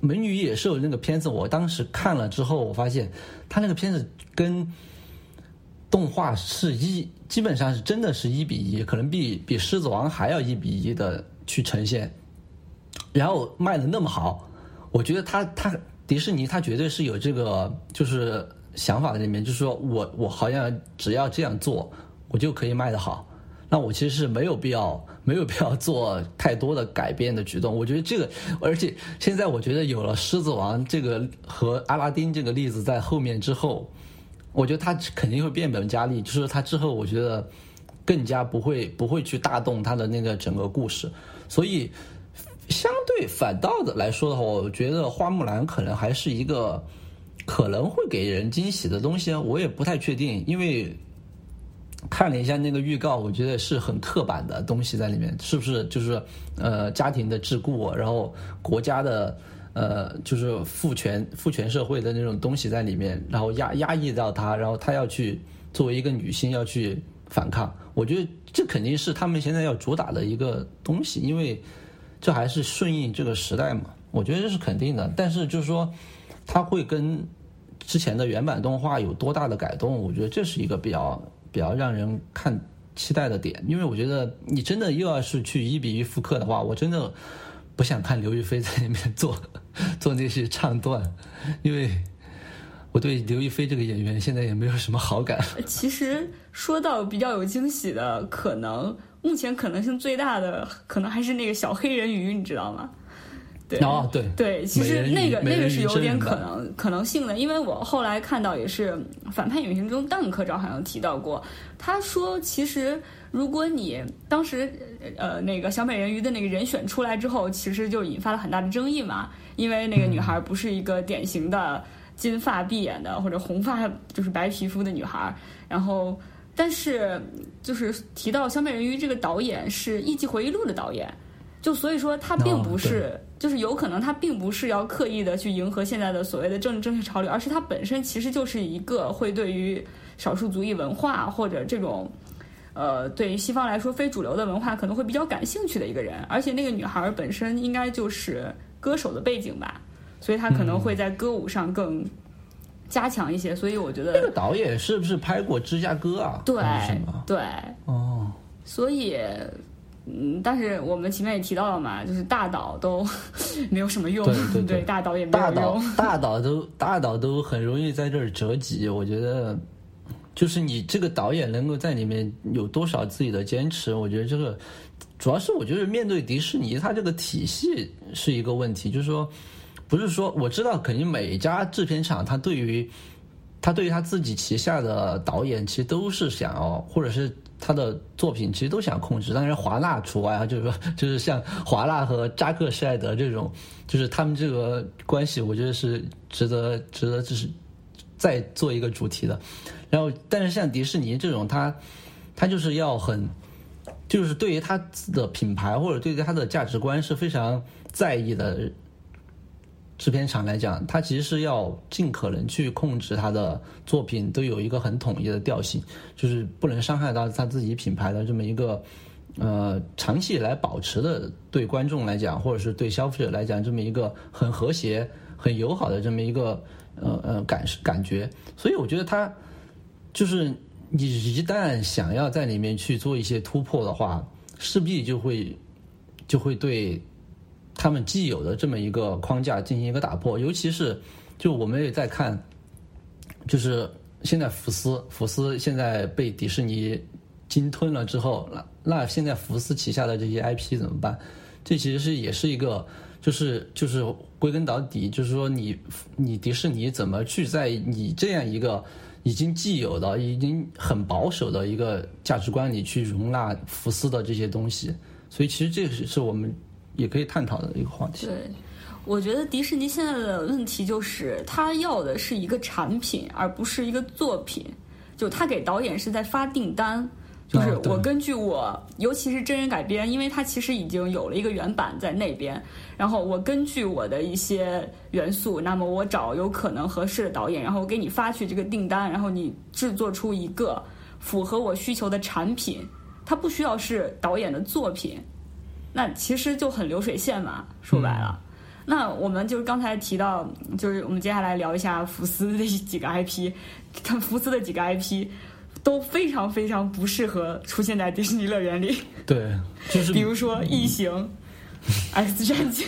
S3: 美女与野兽》那个片子，我当时看了之后，我发现他那个片子跟动画是一，基本上是真的是一比一，可能比比《狮子王》还要一比一的去呈现，然后卖的那么好，我觉得他他迪士尼他绝对是有这个就是想法在里面，就是说我我好像只要这样做，我就可以卖得好。那我其实是没有必要没有必要做太多的改变的举动。我觉得这个，而且现在我觉得有了《狮子王》这个和阿拉丁这个例子在后面之后。我觉得他肯定会变本加厉，就是他之后我觉得更加不会不会去大动他的那个整个故事，所以相对反倒的来说的话，我觉得花木兰可能还是一个可能会给人惊喜的东西，我也不太确定，因为看了一下那个预告，我觉得是很刻板的东西在里面，是不是就是呃家庭的桎梏，然后国家的。呃，就是父权父权社会的那种东西在里面，然后压压抑到她，然后她要去作为一个女性要去反抗。我觉得这肯定是他们现在要主打的一个东西，因为这还是顺应这个时代嘛。我觉得这是肯定的。但是就是说，它会跟之前的原版动画有多大的改动？我觉得这是一个比较比较让人看期待的点。因为我觉得你真的又要是去一比一复刻的话，我真的。不想看刘亦菲在里面做 做那些唱段，因为我对刘亦菲这个演员现在也没有什么好感。
S1: 其实说到比较有惊喜的，可能目前可能性最大的，可能还是那个小黑人鱼，你知道吗？对
S3: 哦，对
S1: 对，其实那个那个是有点可
S3: 能。
S1: 能可能性的，因为我后来看到也是反派影评中邓科长好像提到过，他说其实。如果你当时，呃，那个小美人鱼的那个人选出来之后，其实就引发了很大的争议嘛，因为那个女孩不是一个典型的金发碧眼的或者红发就是白皮肤的女孩，然后，但是就是提到小美人鱼这个导演是《艺伎回忆录》的导演，就所以说他并不是，就是有可能他并不是要刻意的去迎合现在的所谓的政治正确潮流，而是他本身其实就是一个会对于少数族裔文化或者这种。呃，对于西方来说，非主流的文化可能会比较感兴趣的一个人，而且那个女孩本身应该就是歌手的背景吧，所以她可能会在歌舞上更加强一些。所以我觉得
S3: 那个导演是不是拍过《芝加哥》啊？
S1: 对对
S3: 哦，
S1: 所以嗯，但是我们前面也提到了嘛，就是大导都 没有什么用，
S3: 对 对，
S1: 大导也没有
S3: 用，大导都大导都很容易在这儿折戟，我觉得。就是你这个导演能够在里面有多少自己的坚持？我觉得这个主要是我觉得面对迪士尼，它这个体系是一个问题。就是说，不是说我知道肯定每家制片厂，他对于他对于他自己旗下的导演，其实都是想要，或者是他的作品其实都想控制。当然华纳除外啊，就是说，就是像华纳和扎克施耐德这种，就是他们这个关系，我觉得是值得值得就是再做一个主题的。然后，但是像迪士尼这种，它，它就是要很，就是对于他的品牌或者对于他的价值观是非常在意的制片厂来讲，他其实是要尽可能去控制他的作品都有一个很统一的调性，就是不能伤害到他自己品牌的这么一个呃长期以来保持的对观众来讲，或者是对消费者来讲这么一个很和谐、很友好的这么一个呃呃感感觉。所以我觉得他就是你一旦想要在里面去做一些突破的话，势必就会就会对。他们既有的这么一个框架进行一个打破，尤其是就我们也在看，就是现在福斯，福斯现在被迪士尼鲸吞了之后，那那现在福斯旗下的这些 IP 怎么办？这其实是也是一个，就是就是归根到底，就是说你你迪士尼怎么去在你这样一个已经既有的、已经很保守的一个价值观里去容纳福斯的这些东西？所以其实这个是我们。也可以探讨的一个话题。
S1: 对，我觉得迪士尼现在的问题就是，他要的是一个产品，而不是一个作品。就他给导演是在发订单，就是我根据我，尤其是真人改编，因为他其实已经有了一个原版在那边，然后我根据我的一些元素，那么我找有可能合适的导演，然后我给你发去这个订单，然后你制作出一个符合我需求的产品，它不需要是导演的作品。那其实就很流水线嘛，说白了。那我们就是刚才提到，就是我们接下来聊一下福斯的几个 IP，看福斯的几个 IP 都非常非常不适合出现在迪士尼乐园里。
S3: 对，就是
S1: 比如说异形、X 战警。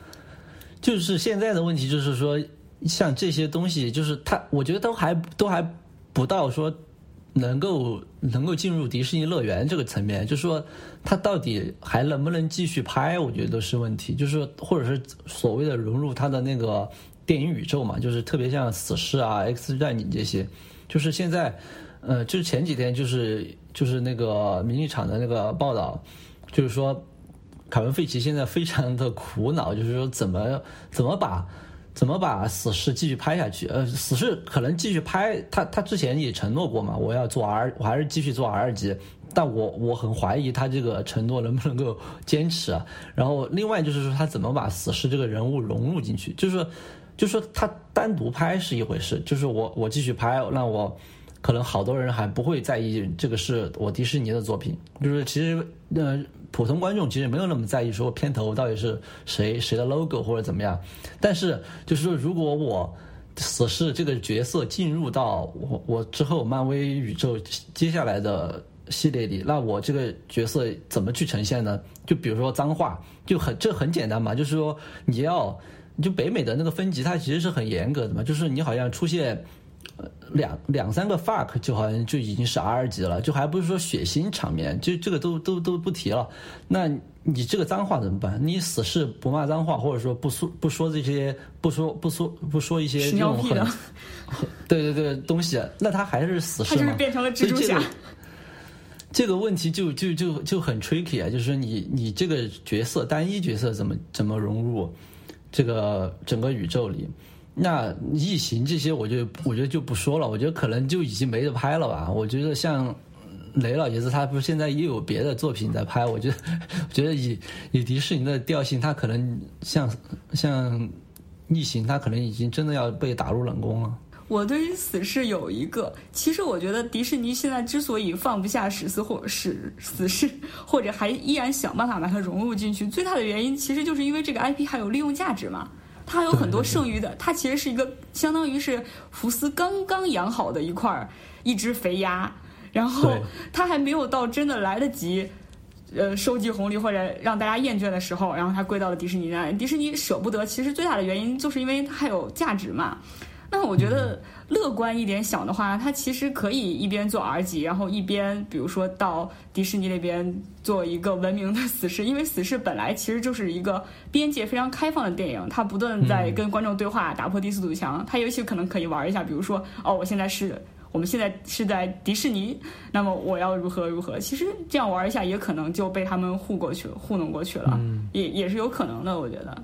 S3: 就是现在的问题就是说，像这些东西，就是它，我觉得都还都还不到说。能够能够进入迪士尼乐园这个层面，就是说，它到底还能不能继续拍？我觉得都是问题。就是或者是所谓的融入它的那个电影宇宙嘛，就是特别像死侍啊、X 战警这些。就是现在，呃，就是前几天就是就是那个名利场的那个报道，就是说，凯文费奇现在非常的苦恼，就是说怎么怎么把。怎么把死侍继续拍下去？呃，死侍可能继续拍，他他之前也承诺过嘛，我要做 R，我还是继续做 R 级，但我我很怀疑他这个承诺能不能够坚持啊。然后另外就是说他怎么把死侍这个人物融入进去，就是说，就是说他单独拍是一回事，就是我我继续拍，那我。可能好多人还不会在意这个是我迪士尼的作品，就是其实呃普通观众其实没有那么在意说片头到底是谁谁的 logo 或者怎么样，但是就是说如果我死侍这个角色进入到我我之后漫威宇宙接下来的系列里，那我这个角色怎么去呈现呢？就比如说脏话，就很这很简单嘛，就是说你要就北美的那个分级它其实是很严格的嘛，就是你好像出现。两两三个 fuck 就好像就已经是 R 级了，就还不是说血腥场面，就这个都都都不提了。那你这个脏话怎么办？你死侍不骂脏话，或者说不说不说这些，不说不说不说一些这种很，对对对东西，那他还是死侍吗？
S1: 变成了蜘蛛侠。
S3: 这个问题就就就就很 tricky 啊，就是说你你这个角色单一角色怎么怎么融入这个整个宇宙里？那异形这些，我就我觉得就不说了。我觉得可能就已经没得拍了吧。我觉得像雷老爷子，他不是现在也有别的作品在拍。我觉得，我觉得以以迪士尼的调性，他可能像像异形，他可能已经真的要被打入冷宫了。
S1: 我对于死侍有一个，其实我觉得迪士尼现在之所以放不下史诗或史死侍，或者还依然想办法把它融入进去，最大的原因其实就是因为这个 IP 还有利用价值嘛。它有很多剩余的，它其实是一个相当于是福斯刚刚养好的一块一只肥鸭，然后它还没有到真的来得及，呃，收集红利或者让大家厌倦的时候，然后它归到了迪士尼那。迪士尼舍不得，其实最大的原因就是因为它还有价值嘛。那我觉得。乐观一点想的话，他其实可以一边做 R 级，然后一边比如说到迪士尼那边做一个文明的死侍，因为死侍本来其实就是一个边界非常开放的电影，它不断在跟观众对话，打破第四堵墙。它也许可能可以玩一下，比如说哦，我现在是我们现在是在迪士尼，那么我要如何如何？其实这样玩一下也可能就被他们糊过去了，糊弄过去了，也也是有可能的，我觉得。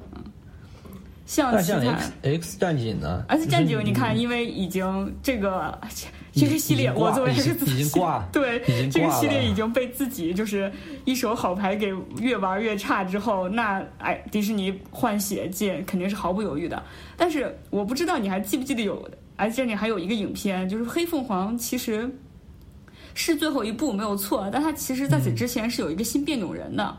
S3: 像
S1: 像
S3: X X 战警呢
S1: ？X 战警，你看，因为已经这个这个系列我作为
S3: 已经
S1: X
S3: 已经挂
S1: 对这个系列已经被自己就是一手好牌给越玩越差之后，那哎，迪士尼换血进肯定是毫不犹豫的。但是我不知道你还记不记得有 X 战警还有一个影片，就是黑凤凰其实是最后一部没有错，但它其实在此之前是有一个新变种人的。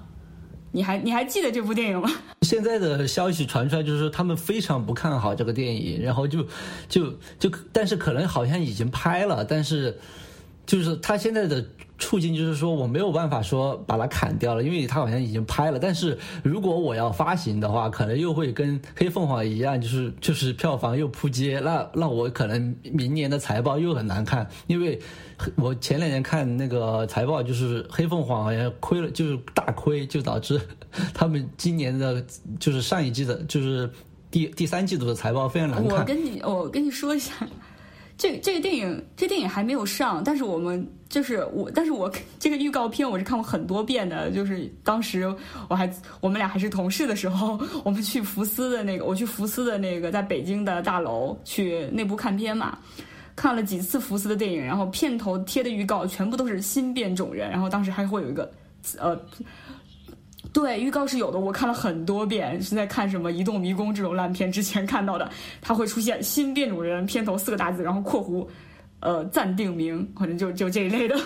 S1: 你还你还记得这部电影吗？
S3: 现在的消息传出来，就是说他们非常不看好这个电影，然后就就就，但是可能好像已经拍了，但是就是他现在的处境就是说我没有办法说把它砍掉了，因为它好像已经拍了，但是如果我要发行的话，可能又会跟黑凤凰一样，就是 就是票房又扑街，那那我可能明年的财报又很难看，因为我前两年看那个财报，就是黑凤凰好像亏了，就是大亏，就导致他们今年的，就是上一季的，就是第第三季度的财报非常难看。
S1: 我跟你我跟你说一下，这这个电影这电影还没有上，但是我们就是我，但是我这个预告片我是看过很多遍的，就是当时我还我们俩还是同事的时候，我们去福斯的那个，我去福斯的那个在北京的大楼去内部看片嘛。看了几次福斯的电影，然后片头贴的预告全部都是新变种人，然后当时还会有一个，呃，对，预告是有的，我看了很多遍，是在看什么《移动迷宫》这种烂片之前看到的，它会出现新变种人片头四个大字，然后括弧，呃，暂定名，可能就就这一类的。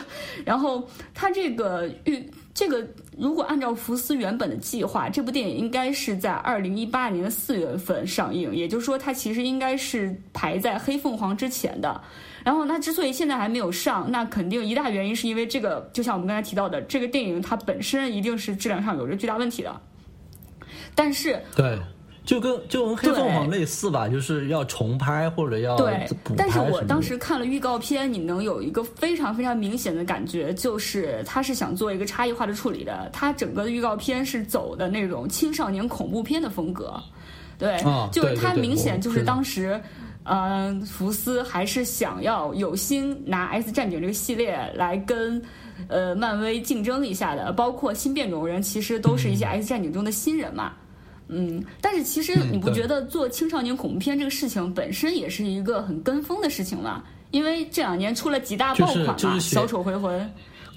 S1: 然后它这个预这个如果按照福斯原本的计划，这部电影应该是在二零一八年的四月份上映，也就是说它其实应该是排在《黑凤凰》之前的。然后它之所以现在还没有上，那肯定一大原因是因为这个，就像我们刚才提到的，这个电影它本身一定是质量上有着巨大问题的。但是
S3: 对，就跟就跟黑凤凰类似吧，就是要重拍或者要
S1: 对
S3: 补，
S1: 但是我当时看了预告片，你能有一个非常非常明显的感觉，就是他是想做一个差异化的处理的。他整个的预告片是走的那种青少年恐怖片的风格，对，
S3: 啊
S1: 就是它
S3: 对对对
S1: 明显就是当时。嗯，福斯还是想要有心拿《X 战警》这个系列来跟呃漫威竞争一下的，包括新变种人，其实都是一些《X 战警》中的新人嘛。嗯，但是其实你不觉得做青少年恐怖片这个事情本身也是一个很跟风的事情吗？因为这两年出了几大爆款嘛，
S3: 就是学
S1: 小丑回魂》。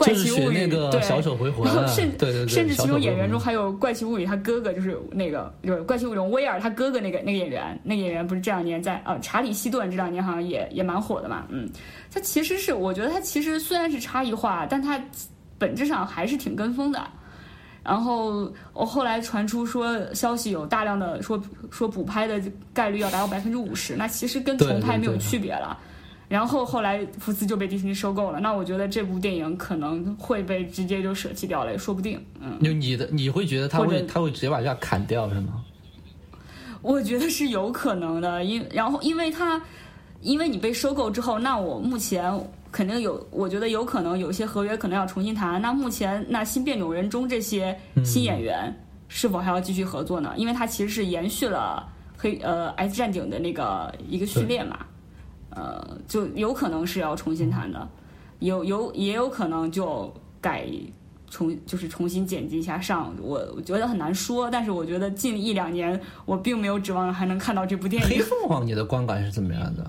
S1: 怪奇物语，
S3: 那个
S1: 对，
S3: 小丑回魂啊
S1: 然后甚
S3: 对对对
S1: 甚至其中演员中还有怪奇物语他哥哥，就是那个就是怪奇物语中威尔他哥哥那个那个演员，那个演员不是这两年在呃查理希顿这两年好像也也蛮火的嘛，嗯，他其实是我觉得他其实虽然是差异化，但他本质上还是挺跟风的。然后我后来传出说消息有大量的说说补拍的概率要达到百分之五十，那其实跟重拍没有区别了。然后后来福斯就被迪士尼收购了，那我觉得这部电影可能会被直接就舍弃掉了，也说不定。嗯，
S3: 就你的你会觉得他会他会直接把这砍掉是吗？
S1: 我觉得是有可能的，因然后因为他，因为你被收购之后，那我目前肯定有，我觉得有可能有些合约可能要重新谈。那目前那新变种人中这些新演员是否还要继续合作呢？因为它其实是延续了黑呃 X 战警的那个一个序列嘛，呃，就有可能是要重新谈的，有有也有可能就改。重就是重新剪辑一下上，我我觉得很难说，但是我觉得近一两年我并没有指望还能看到这部电影黑。
S3: 凤凰你的观感是怎么样的？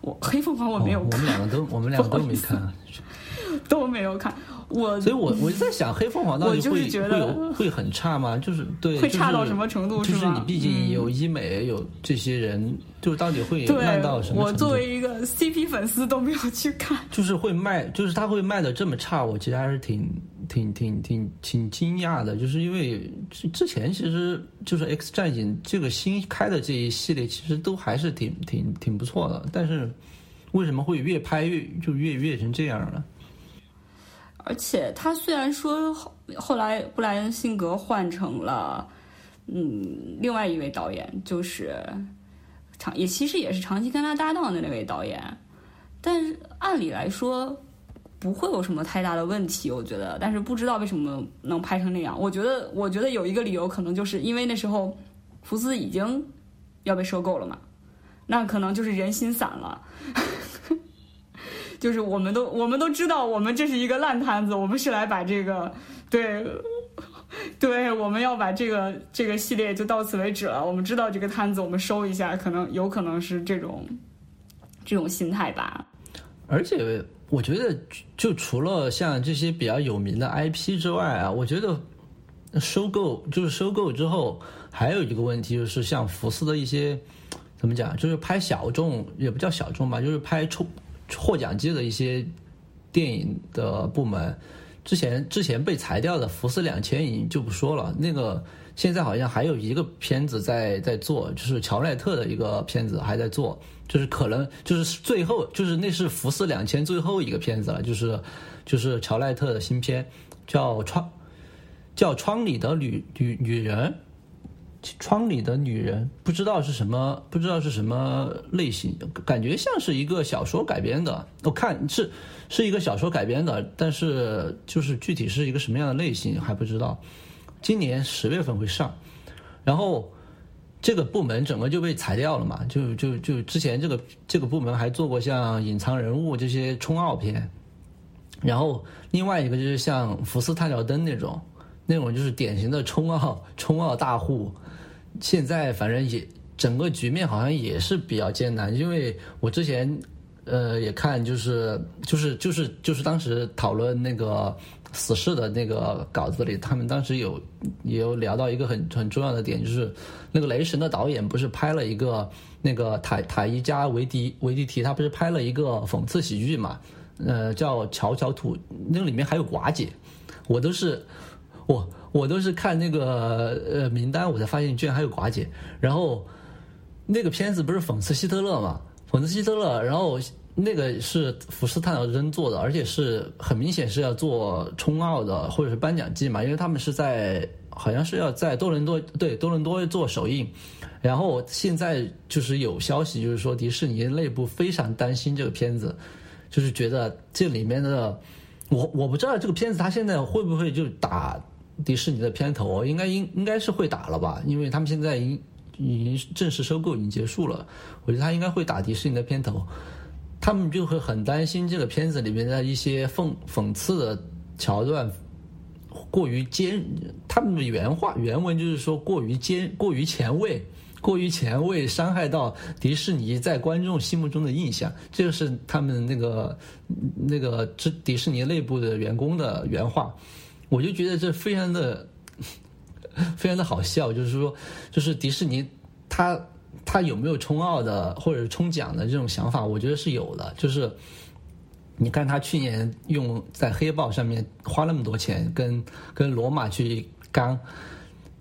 S1: 我黑凤凰我没有
S3: 哦我，们两个都我们两个都没看，
S1: 都没有看，我
S3: 所以我我就在想黑凤凰到底会会有会很差吗？就是对，
S1: 会差到什么程度
S3: 就是
S1: 吗
S3: 你毕竟
S1: 嗯
S3: 有医美有这些人，就到底会
S1: 对
S3: 烂到什么
S1: 我
S3: 程度？
S1: 作为一个 CP 粉丝都没有去看。
S3: 就是会卖，就是他会卖的这么差，我其实还是挺挺挺挺挺惊讶的，就是因为之之前其实就是 X 战警这个新开的这一系列，其实都还是挺挺挺不错的，但是为什么会越拍越就越越成这样了？
S1: 而且他虽然说后后来布莱恩辛格换成了嗯另外一位导演，就是长也其实也是长期跟他搭档的那位导演，但是按理来说不会有什么太大的问题，我觉得。但是不知道为什么能拍成那样。我觉得，我觉得有一个理由，可能就是因为那时候福斯已经要被收购了嘛，那可能就是人心散了。就是我们都我们都知道，我们这是一个烂摊子，我们是来把这个对。对，我们要把这个这个系列就到此为止了。我们知道这个摊子，我们收一下，可能有可能是这种这种心态吧。
S3: 而且我觉得，就除了像这些比较有名的 IP 之外啊，我觉得收购就是收购之后，还有一个问题就是像福斯的一些怎么讲，就是拍小众也不叫小众吧，就是拍抽获奖季的一些电影的部门，之前之前被裁掉的福斯两千影就不说了，那个现在好像还有一个片子在在做，就是乔奈特的一个片子还在做。就是可能就是最后就是那是福斯两千最后一个片子了，就是就是乔奈特的新片，叫窗叫窗里的女女女人，窗里的女人不知道是什么不知道是什么类型，感觉像是一个小说改编的，我看是是一个小说改编的，但是就是具体是一个什么样的类型还不知道，今年十月份会上，然后。这个部门整个就被裁掉了嘛？就就就之前这个这个部门还做过像隐藏人物这些冲奥片，然后另外一个就是像福斯探照灯那种，那种就是典型的冲奥冲奥大户。现在反正也整个局面好像也是比较艰难，因为我之前呃也看就是就是就是就是当时讨论那个。死侍的那个稿子里，他们当时有也有聊到一个很很重要的点，就是那个雷神的导演不是拍了一个那个塔塔伊加维迪维迪提，他不是拍了一个讽刺喜剧嘛？呃，叫《乔乔土》，那个里面还有寡姐，我都是我我都是看那个呃名单，我才发现居然还有寡姐。然后那个片子不是讽刺希特勒嘛？讽刺希特勒，然后。那个是福斯探照灯做的，而且是很明显是要做冲奥的，或者是颁奖季嘛，因为他们是在好像是要在多伦多对多伦多做首映，然后现在就是有消息，就是说迪士尼内部非常担心这个片子，就是觉得这里面的我我不知道这个片子它现在会不会就打迪士尼的片头，应该应应该是会打了吧，因为他们现在已经已经正式收购已经结束了，我觉得他应该会打迪士尼的片头。他们就会很担心这个片子里面的一些讽讽刺的桥段过于尖，他们的原话原文就是说过于尖、过于前卫、过于前卫，伤害到迪士尼在观众心目中的印象。这个是他们那个那个迪迪士尼内部的员工的原话，我就觉得这非常的非常的好笑，就是说，就是迪士尼他。他有没有冲奥的或者冲奖的这种想法？我觉得是有的。就是你看他去年用在黑豹上面花那么多钱，跟跟罗马去刚，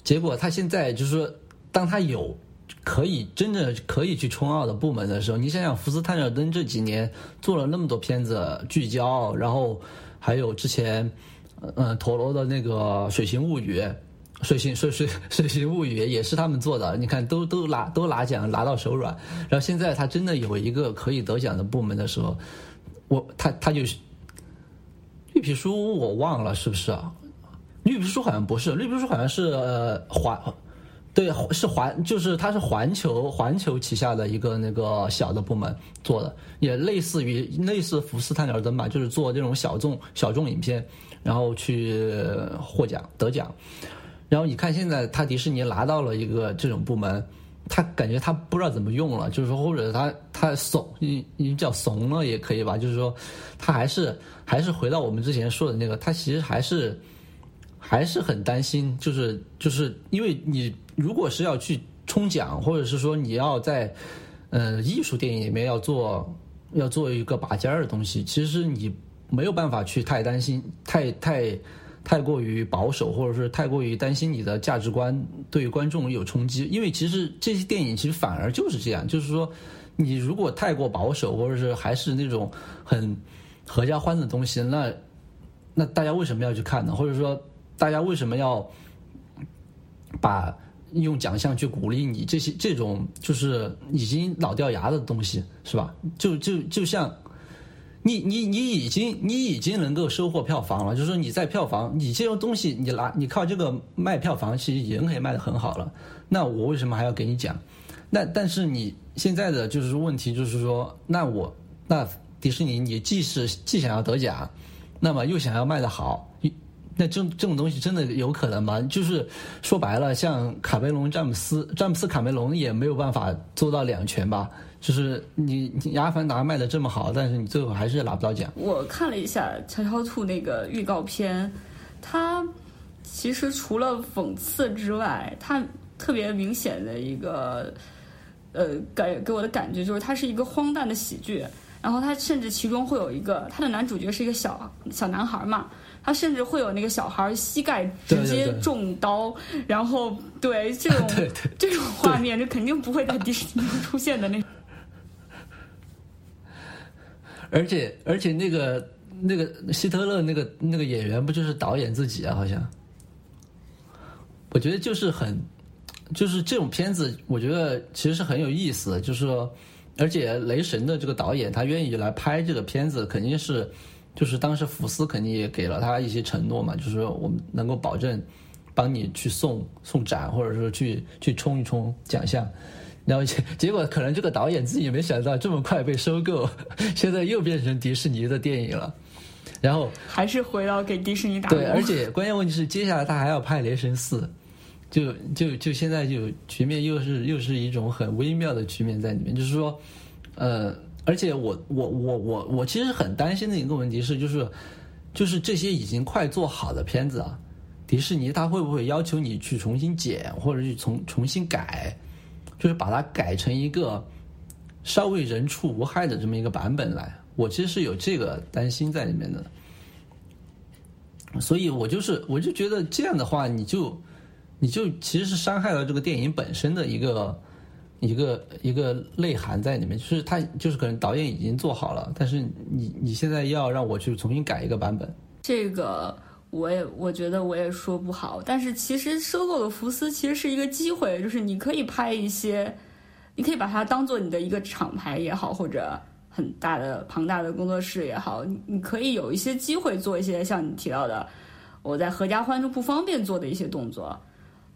S3: 结果他现在就是说，当他有可以真的可以去冲奥的部门的时候，你想想福斯探照灯这几年做了那么多片子聚焦，然后还有之前嗯陀螺的那个水形物语。水形水水 水形物语也是他们做的，你看都都拿都拿奖拿到手软，然后现在他真的有一个可以得奖的部门的时候，我他他就绿皮书我忘了是不是啊？绿皮书好像不是，绿皮书好像是呃环，对是环就是它是环球环球旗下的一个那个小的部门做的，也类似于类似福斯探照灯吧，就是做这种小众小众影片，然后去获奖得奖。然后你看，现在他迪士尼拿到了一个这种部门，他感觉他不知道怎么用了，就是说或者他他怂，你你叫怂了也可以吧，就是说他还是 还是回到我们之前说的那个，他其实还是还是很担心，就是就是因为你如果是要去冲奖，或者是说你要在呃艺术电影里面要做要做一个拔尖儿的东西，其实你没有办法去太担心，太太。太过于保守，或者是太过于担心你的价值观对观众有冲击，因为其实这些电影其实反而就是这样，就是说，你如果太过保守，或者是还是那种很合家欢的东西，那那大家为什么要去看呢？或者说，大家为什么要把用奖项去鼓励你这些这种就是已经老掉牙的东西，是吧？就就就像。你你你已经你已经能够收获票房了，就是说你在票房，你这种东西你拿你靠这个卖票房，其实已经可以卖得很好了。那我为什么还要给你讲？那但是你现在的就是问题就是说，那我那迪士尼你既是既想要得奖，那么又想要卖得好，那这这种东西真的有可能吗？就是说白了，像卡梅隆、詹姆斯、詹姆斯、卡梅隆也没有办法做到两全吧？就是你你《阿凡达》卖的这么好，但是你最后还是拿不到奖。
S1: 我看了一下《乔乔兔》那个预告片，它其实除了讽刺之外，它特别明显的一个呃感给我的感觉就是它是一个荒诞的喜剧。然后它甚至其中会有一个，它的男主角是一个小小男孩嘛，他甚至会有那个小孩膝盖直接中刀，然后对这种 这种画面，就肯定不会在迪士尼出现的那。
S3: 而且而且那个那个希特勒那个那个演员不就是导演自己啊？好像，我觉得就是很，就是这种片子，我觉得其实是很有意思，就是说。而且雷神的这个导演，他愿意来拍这个片子，肯定是，就是当时福斯肯定也给了他一些承诺嘛，就是说我们能够保证帮你去送送展，或者说去去冲一冲奖项。然后结结果可能这个导演自己也没想到这么快被收购，现在又变成迪士尼的电影了。然后
S1: 还是回到给迪士尼打工
S3: 对，而且关键问题是，接下来他还要拍雷神四。就就就现在就局面又是又是一种很微妙的局面在里面，就是说，呃，而且我我我我我其实很担心的一个问题是，就是就是这些已经快做好的片子啊，迪士尼他会不会要求你去重新剪或者去重重新改，就是把它改成一个稍微人畜无害的这么一个版本来？我其实是有这个担心在里面的，所以我就是我就觉得这样的话你就。你就其实是伤害了这个电影本身的一个一个一个内涵在里面，就是他就是可能导演已经做好了，但是你你现在要让我去重新改一个版本，
S1: 这个我也我觉得我也说不好。但是其实收购了福斯其实是一个机会，就是你可以拍一些，你可以把它当做你的一个厂牌也好，或者很大的庞大的工作室也好，你你可以有一些机会做一些像你提到的，我在合家欢中不方便做的一些动作。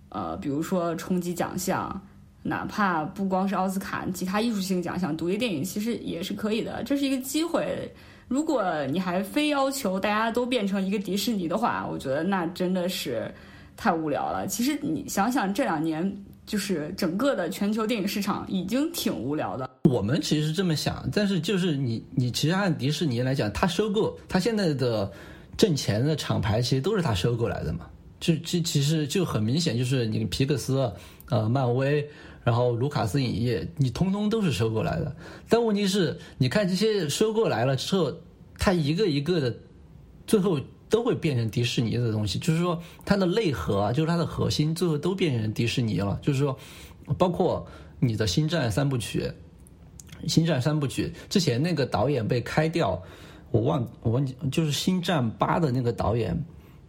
S1: 呃，比如说冲击奖项，哪怕不光是奥斯卡，其他艺术性奖项，独立电影其实也是可以的。这是一个机会。如果你还非要求大家都变成一个迪士尼的话，我觉得那真的是太无聊了。其实你想想，这两年就是整个的全球电影市场已经挺无聊的。
S3: 我们其实是这么想，但是就是你，你其实按迪士尼来讲，他收购他现在的挣钱的厂牌，其实都是他收购来的嘛。就这其实就很明显，就是你皮克斯、呃漫威，然后卢卡斯影业，你通通都是收购来的。但问题是，你看这些收购来了之后，它一个一个的，最后都会变成迪士尼的东西。就是说，它的内核，就是它的核心，最后都变成迪士尼了。就是说，包括你的《星战》三部曲，《星战》三部曲之前那个导演被开掉，我忘我忘记，就是《星战八》的那个导演。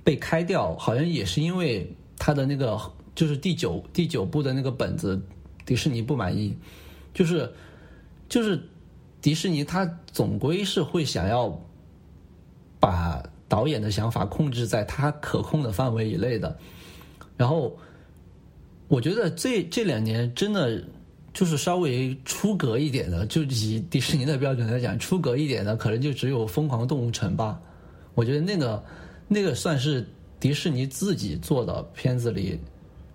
S3: 被开掉，好像也是因为他的那个就是第九第九部的那个本子，迪士尼不满意，就是就是迪士尼他总归是会想要把导演的想法控制在他可控的范围以内的。然后我觉得这这两年真的就是稍微出格一点的，就以迪士尼的标准来讲，出格一点的可能就只有《疯狂动物城》吧。我觉得那个。那个算是迪士尼自己做的片子里，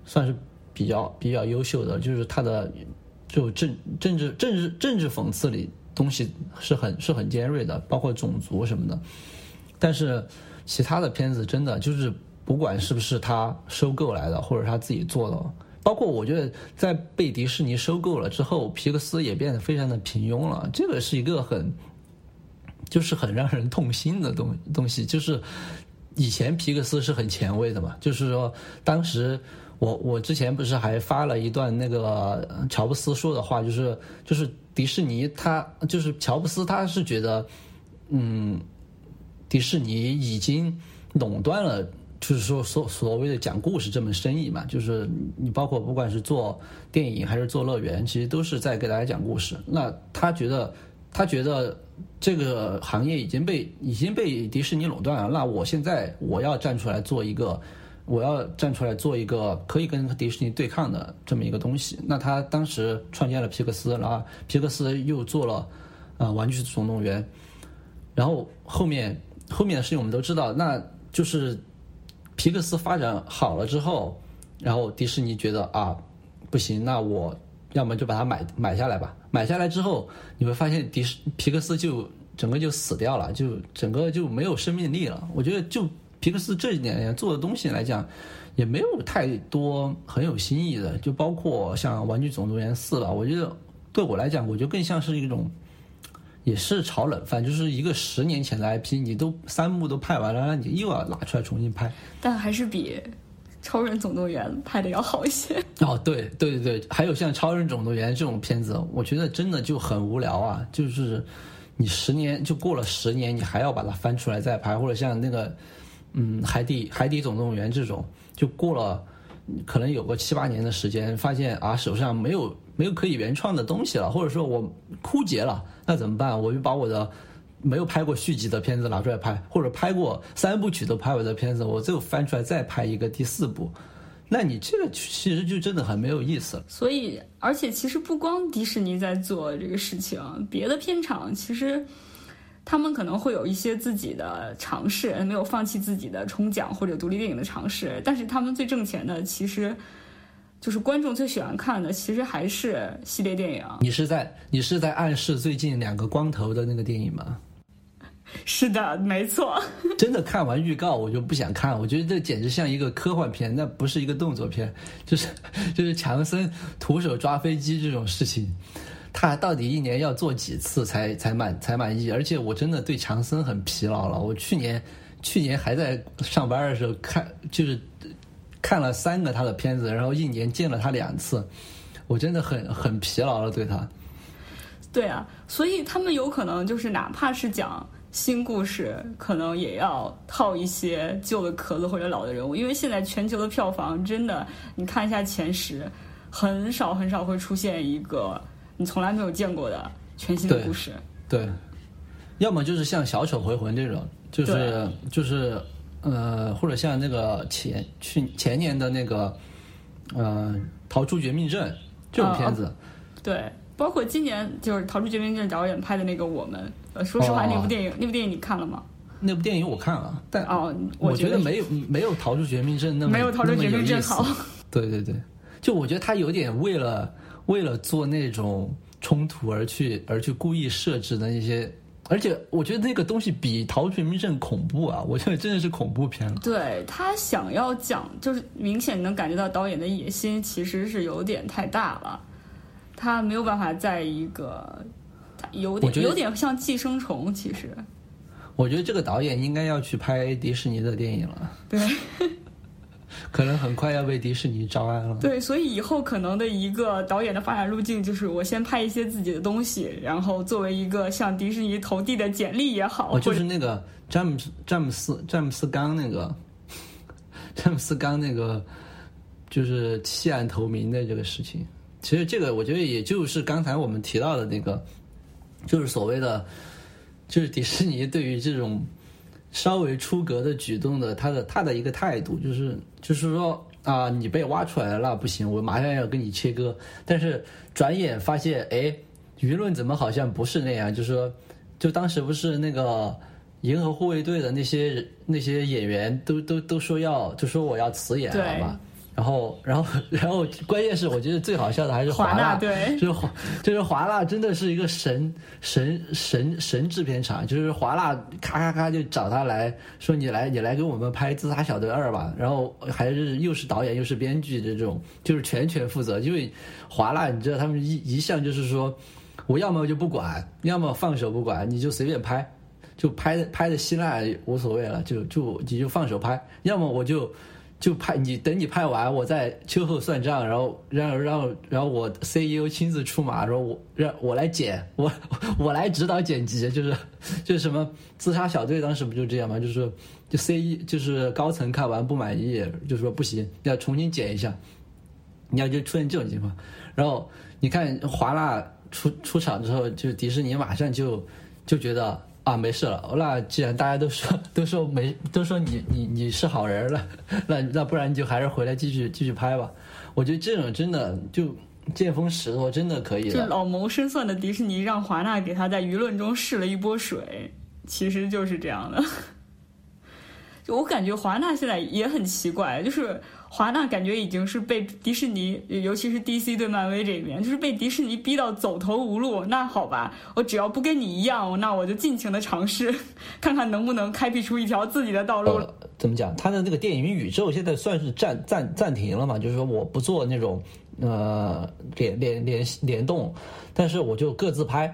S3: 算是比较比较优秀的，就是他的就政政治政治政治讽刺里东西是很是很尖锐的，包括种族什么的。但是其他的片子真的就是不管是不是他收购来的，或者他自己做的，包括我觉得在被迪士尼收购了之后，皮克斯也变得非常的平庸了。这个是一个很就是很让人痛心的东东西，就是。以前皮克斯是很前卫的嘛，就是说，当时我我之前不是还发了一段那个乔布斯说的话，就是就是迪士尼他就是乔布斯他是觉得，嗯，迪士尼已经垄断了，就是说所所谓的讲故事这门生意嘛，就是你包括不管是做电影还是做乐园，其实都是在给大家讲故事。那他觉得。他觉得这个行业已经被已经被迪士尼垄断了，那我现在我要站出来做一个，我要站出来做一个可以跟迪士尼对抗的这么一个东西。那他当时创建了皮克斯，然后皮克斯又做了呃玩具总动员，然后后面后面的事情我们都知道，那就是皮克斯发展好了之后，然后迪士尼觉得啊，不行，那我要么就把它买买下来吧。买下来之后，你会发现迪士皮克斯就整个就死掉了，就整个就没有生命力了。我觉得就皮克斯这几年做的东西来讲，也没有太多很有新意的，就包括像《玩具总动员四》吧，我觉得对我来讲，我觉得更像是一种。也是炒冷饭，就是一个十年前的 IP，你都三部都拍完了，你又要拿出来重新拍，
S1: 但还是比《超人总动员》拍的要好一些。
S3: 哦，对对对对，还有像《超人总动员》这种片子，我觉得真的就很无聊啊！就是你十年就过了十年，你还要把它翻出来再拍，或者像那个嗯《海底海底总动员》这种，就过了可能有个七八年的时间，发现啊手上没有。没有可以原创的东西了，或者说我枯竭了，那怎么办？我就把我的没有拍过续集的片子拿出来拍，或者拍过三部曲都拍完的片子，我最后翻出来再拍一个第四部，那你这个其实就真的很没有意思了。
S1: 所以，而且其实不光迪士尼在做这个事情，别的片场其实他们可能会有一些自己的尝试，没有放弃自己的冲奖或者独立电影的尝试，但是他们最挣钱的其实。就是观众最喜欢看的，其实还是系列电影。
S3: 你是在你是在暗示最近两个光头的那个电影吗？
S1: 是的，没错。
S3: 真的看完预告我就不想看，我觉得这简直像一个科幻片，那不是一个动作片，就是就是强森徒手抓飞机这种事情，他到底一年要做几次才才满才满意？而且我真的对强森很疲劳了。我去年去年还在上班的时候看，就是。看了三个他的片子，然后一年见了他两次，我真的很很疲劳了对他。
S1: 对啊，所以他们有可能就是哪怕是讲新故事，可能也要套一些旧的壳子或者老的人物，因为现在全球的票房真的，你看一下前十，很少很少会出现一个你从来没有见过的全新的故事。
S3: 对，要么就是像小丑回魂这种，就是就是。呃，或者像那个前去前年的那个，呃，逃出绝命镇这种片子，
S1: 对，包括今年就是逃出绝命镇导演拍的那个我们，呃，说实话，那部电影那部电影你看了吗？
S3: 那部电影我看了，但
S1: 哦，
S3: 我
S1: 觉
S3: 得没有没有逃出绝命镇那么
S1: 没有逃出绝命镇好。
S3: 对对对，就我觉得他有点为了为了做那种冲突而去而去故意设置的一些。而且我觉得那个东西比《逃出绝命镇》恐怖啊！我觉得真的是恐怖片了。
S1: 对他想要讲，就是明显能感觉到导演的野心其实是有点太大了。他没有办法在一个，有点有点像寄生虫。其实，
S3: 我觉得这个导演应该要去拍迪士尼的电影了。
S1: 对。
S3: 可能很快要被迪士尼招安了。
S1: 对，所以以后可能的一个导演的发展路径就是，我先拍一些自己的东西，然后作为一个向迪士尼投递的简历也好。
S3: 哦，就是那个詹姆斯詹姆斯詹姆斯刚那个，詹姆斯刚那个，就是弃暗投明的这个事情。其实这个我觉得也就是刚才我们提到的那个，就是所谓的，就是迪士尼对于这种。稍微出格的举动的，他的他的一个态度就是，就是说啊，你被挖出来了，那不行，我马上要跟你切割。但是转眼发现，哎，舆论怎么好像不是那样？就是说，就当时不是那个银河护卫队的那些那些演员都都都说要，就说我要辞演了嘛。然后，然后，然后，关键是我觉得最好笑的还是华纳，
S1: 对，
S3: 就是华，就是华纳真的是一个神神神神制片厂，就是华纳咔咔咔就找他来说你来你来给我们拍《自杀小队二》吧，然后还是又是导演又是编剧这种，就是全权负责，因为华纳你知道他们一一向就是说，我要么就不管，要么放手不管，你就随便拍，就拍拍的稀烂无所谓了，就就你就放手拍，要么我就。就拍你，等你拍完，我再秋后算账，然后让让然后我 CEO 亲自出马，然后我让我来剪，我 我来指导剪辑，就是就是什么自杀小队当时不就这样吗？就是就 CE 就是高层看完不满意，就说不行，要重新剪一下，你要就出现这种情况，然后你看华纳出出场之后，就迪士尼马上就就觉得。啊，没事了。那既然大家都说 都说没都说你你你是好人了，那那不然你就还是回来继续继续拍吧。我觉得这种真的就见风使舵，真的可以。
S1: 就老谋深算的迪士尼让华纳给他在舆论中试了一波水，其实就是这样的。就我感觉华纳现在也很奇怪，就是华纳感觉已经是被迪士尼，尤其是 DC 对漫威这边，就是被迪士尼逼到走投无路。那好吧，我只要不跟你一样，那我就尽情的尝试，看看能不能开辟出一条自己的道路。
S3: 怎么讲？他的那个电影宇宙现在算是暂暂暂停了嘛？就是说我不做那种呃联联联联动，但是我就各自拍。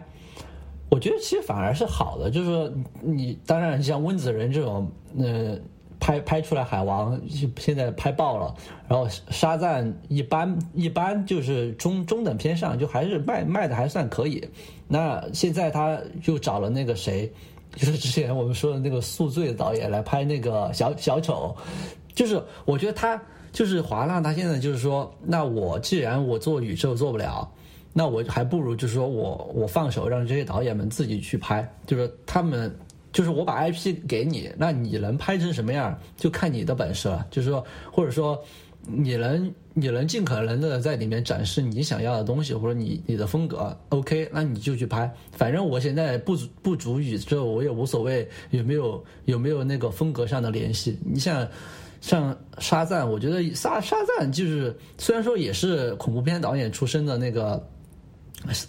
S3: 我觉得其实反而是好的，就是说你当然像温子仁这种，呃，拍拍出来海王现在拍爆了，然后沙赞一般一般就是中中等偏上，就还是卖卖的还算可以。那现在他就找了那个谁，就是之前我们说的那个宿醉的导演来拍那个小小丑，就是我觉得他就是华纳，他现在就是说，那我既然我做宇宙做不了。那我还不如就是说我我放手让这些导演们自己去拍，就是他们就是我把 IP 给你，那你能拍成什么样就看你的本事了。就是说，或者说你能你能尽可能的在里面展示你想要的东西，或者你你的风格，OK，那你就去拍。反正我现在不不足宇宙，我也无所谓有没有有没有那个风格上的联系。你像像沙赞，我觉得沙沙赞就是虽然说也是恐怖片导演出身的那个。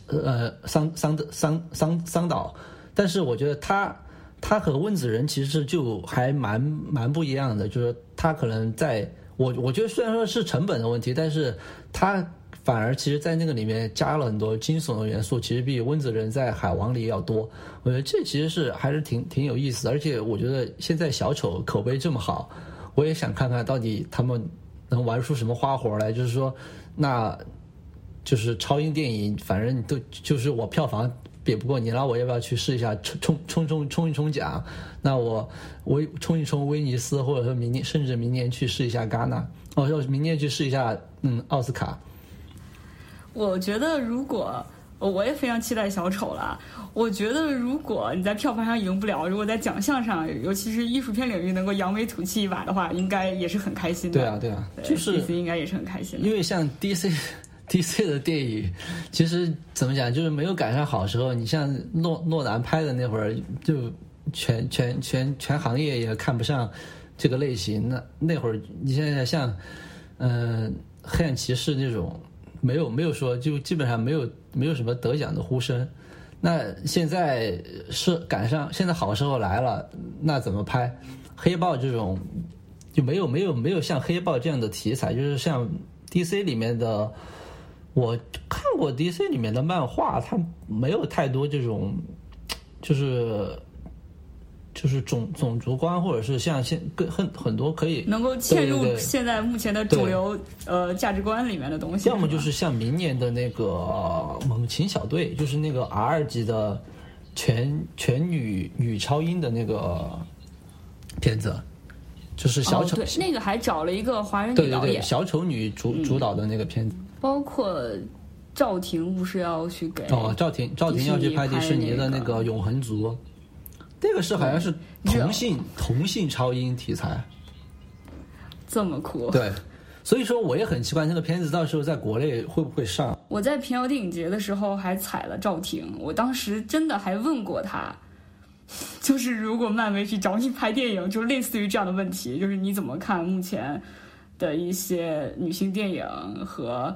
S3: 呃，桑桑桑桑桑导，但是我觉得他他和温子仁其实就还蛮蛮不一样的，就是他可能在我我觉得虽然说是成本的问题，但是他反而其实在那个里面加了很多惊悚的元素，其实比温子仁在海王里要多。我觉得这其实是还是挺挺有意思的，而且我觉得现在小丑口碑这么好，我也想看看到底他们能玩出什么花活来，就是说那。就是超英电影，反正都就是我票房比不过你，那我要不要去试一下冲冲冲冲冲一冲奖？那我我冲一冲威尼斯，或者说明年甚至明年去试一下戛纳，哦，要明年去试一下嗯奥斯卡。
S1: 我觉得如果我也非常期待小丑了，我觉得如果你在票房上赢不了，如果在奖项上，尤其是艺术片领域能够扬眉吐气一把的话，应该也是很开心
S3: 的。对啊，对啊，就是
S1: 应该也是很开心的，
S3: 因为像 DC。DC 的电影其实怎么讲，就是没有赶上好时候。你像诺诺兰拍的那会儿，就全全全全行业也看不上这个类型。那那会儿，你现在像嗯黑暗骑士那种，没有没有说，就基本上没有没有什么得奖的呼声。那现在是赶上现在好时候来了，那怎么拍？黑豹这种就没有没有没有像黑豹这样的题材，就是像 DC 里面的。我看过 DC 里面的漫画，它没有太多这种，就是就是种种族观，或者是像现更很很多可以
S1: 能够嵌入现在目前的主流呃价值观里面的东西。
S3: 要么就是像明年的那个猛禽小队，就是那个 R 级的全全女女超英的那个片子，就是小丑
S1: 那个还找了一个华人
S3: 女导演，小丑女主主导的那个片子。
S1: 包括赵婷不是要去给
S3: 哦，赵婷赵婷要去拍迪士尼的那个《永恒族》，这个是好像是同性同性超英题材，
S1: 这么酷？
S3: 对，所以说我也很奇怪，这个片子到时候在国内会不会上？
S1: 我在平遥电影节的时候还踩了赵婷，我当时真的还问过他，就是如果漫威去找你拍电影，就类似于这样的问题，就是你怎么看目前的一些女性电影和。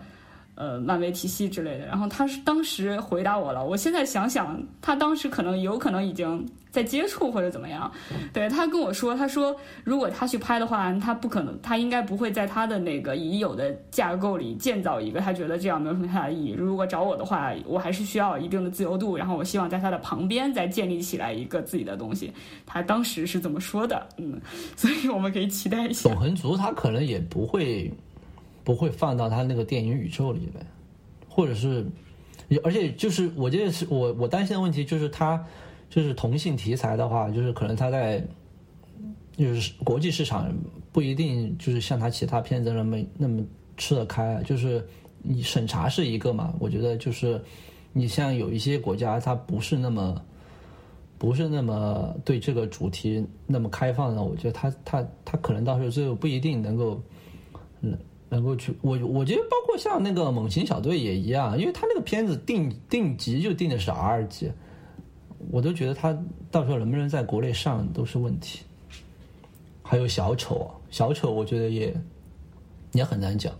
S1: 呃，漫威体系之类的，然后他是当时回答我了。我现在想想，他当时可能有可能已经在接触或者怎么样。对他跟我说，他说如果他去拍的话，他不可能，他应该不会在他的那个已有的架构里建造一个，他觉得这样没有什么太大意义。如果找我的话，我还是需要一定的自由度，然后我希望在他的旁边再建立起来一个自己的东西。他当时是这么说的，嗯，所以我们可以期待一下。
S3: 永恒族他可能也不会。不会放到他那个电影宇宙里面，或者是，而且就是我觉得是我我担心的问题就是他就是同性题材的话，就是可能他在就是国际市场不一定就是像他其他片子那么那么吃得开，就是你审查是一个嘛，我觉得就是你像有一些国家它不是那么不是那么对这个主题那么开放的，我觉得他他他可能到时候最后不一定能够嗯。能够去，我我觉得包括像那个猛禽小队也一样，因为他那个片子定定级就定的是 R 级，我都觉得他到时候能不能在国内上都是问题。还有小丑，小丑我觉得也也很难讲。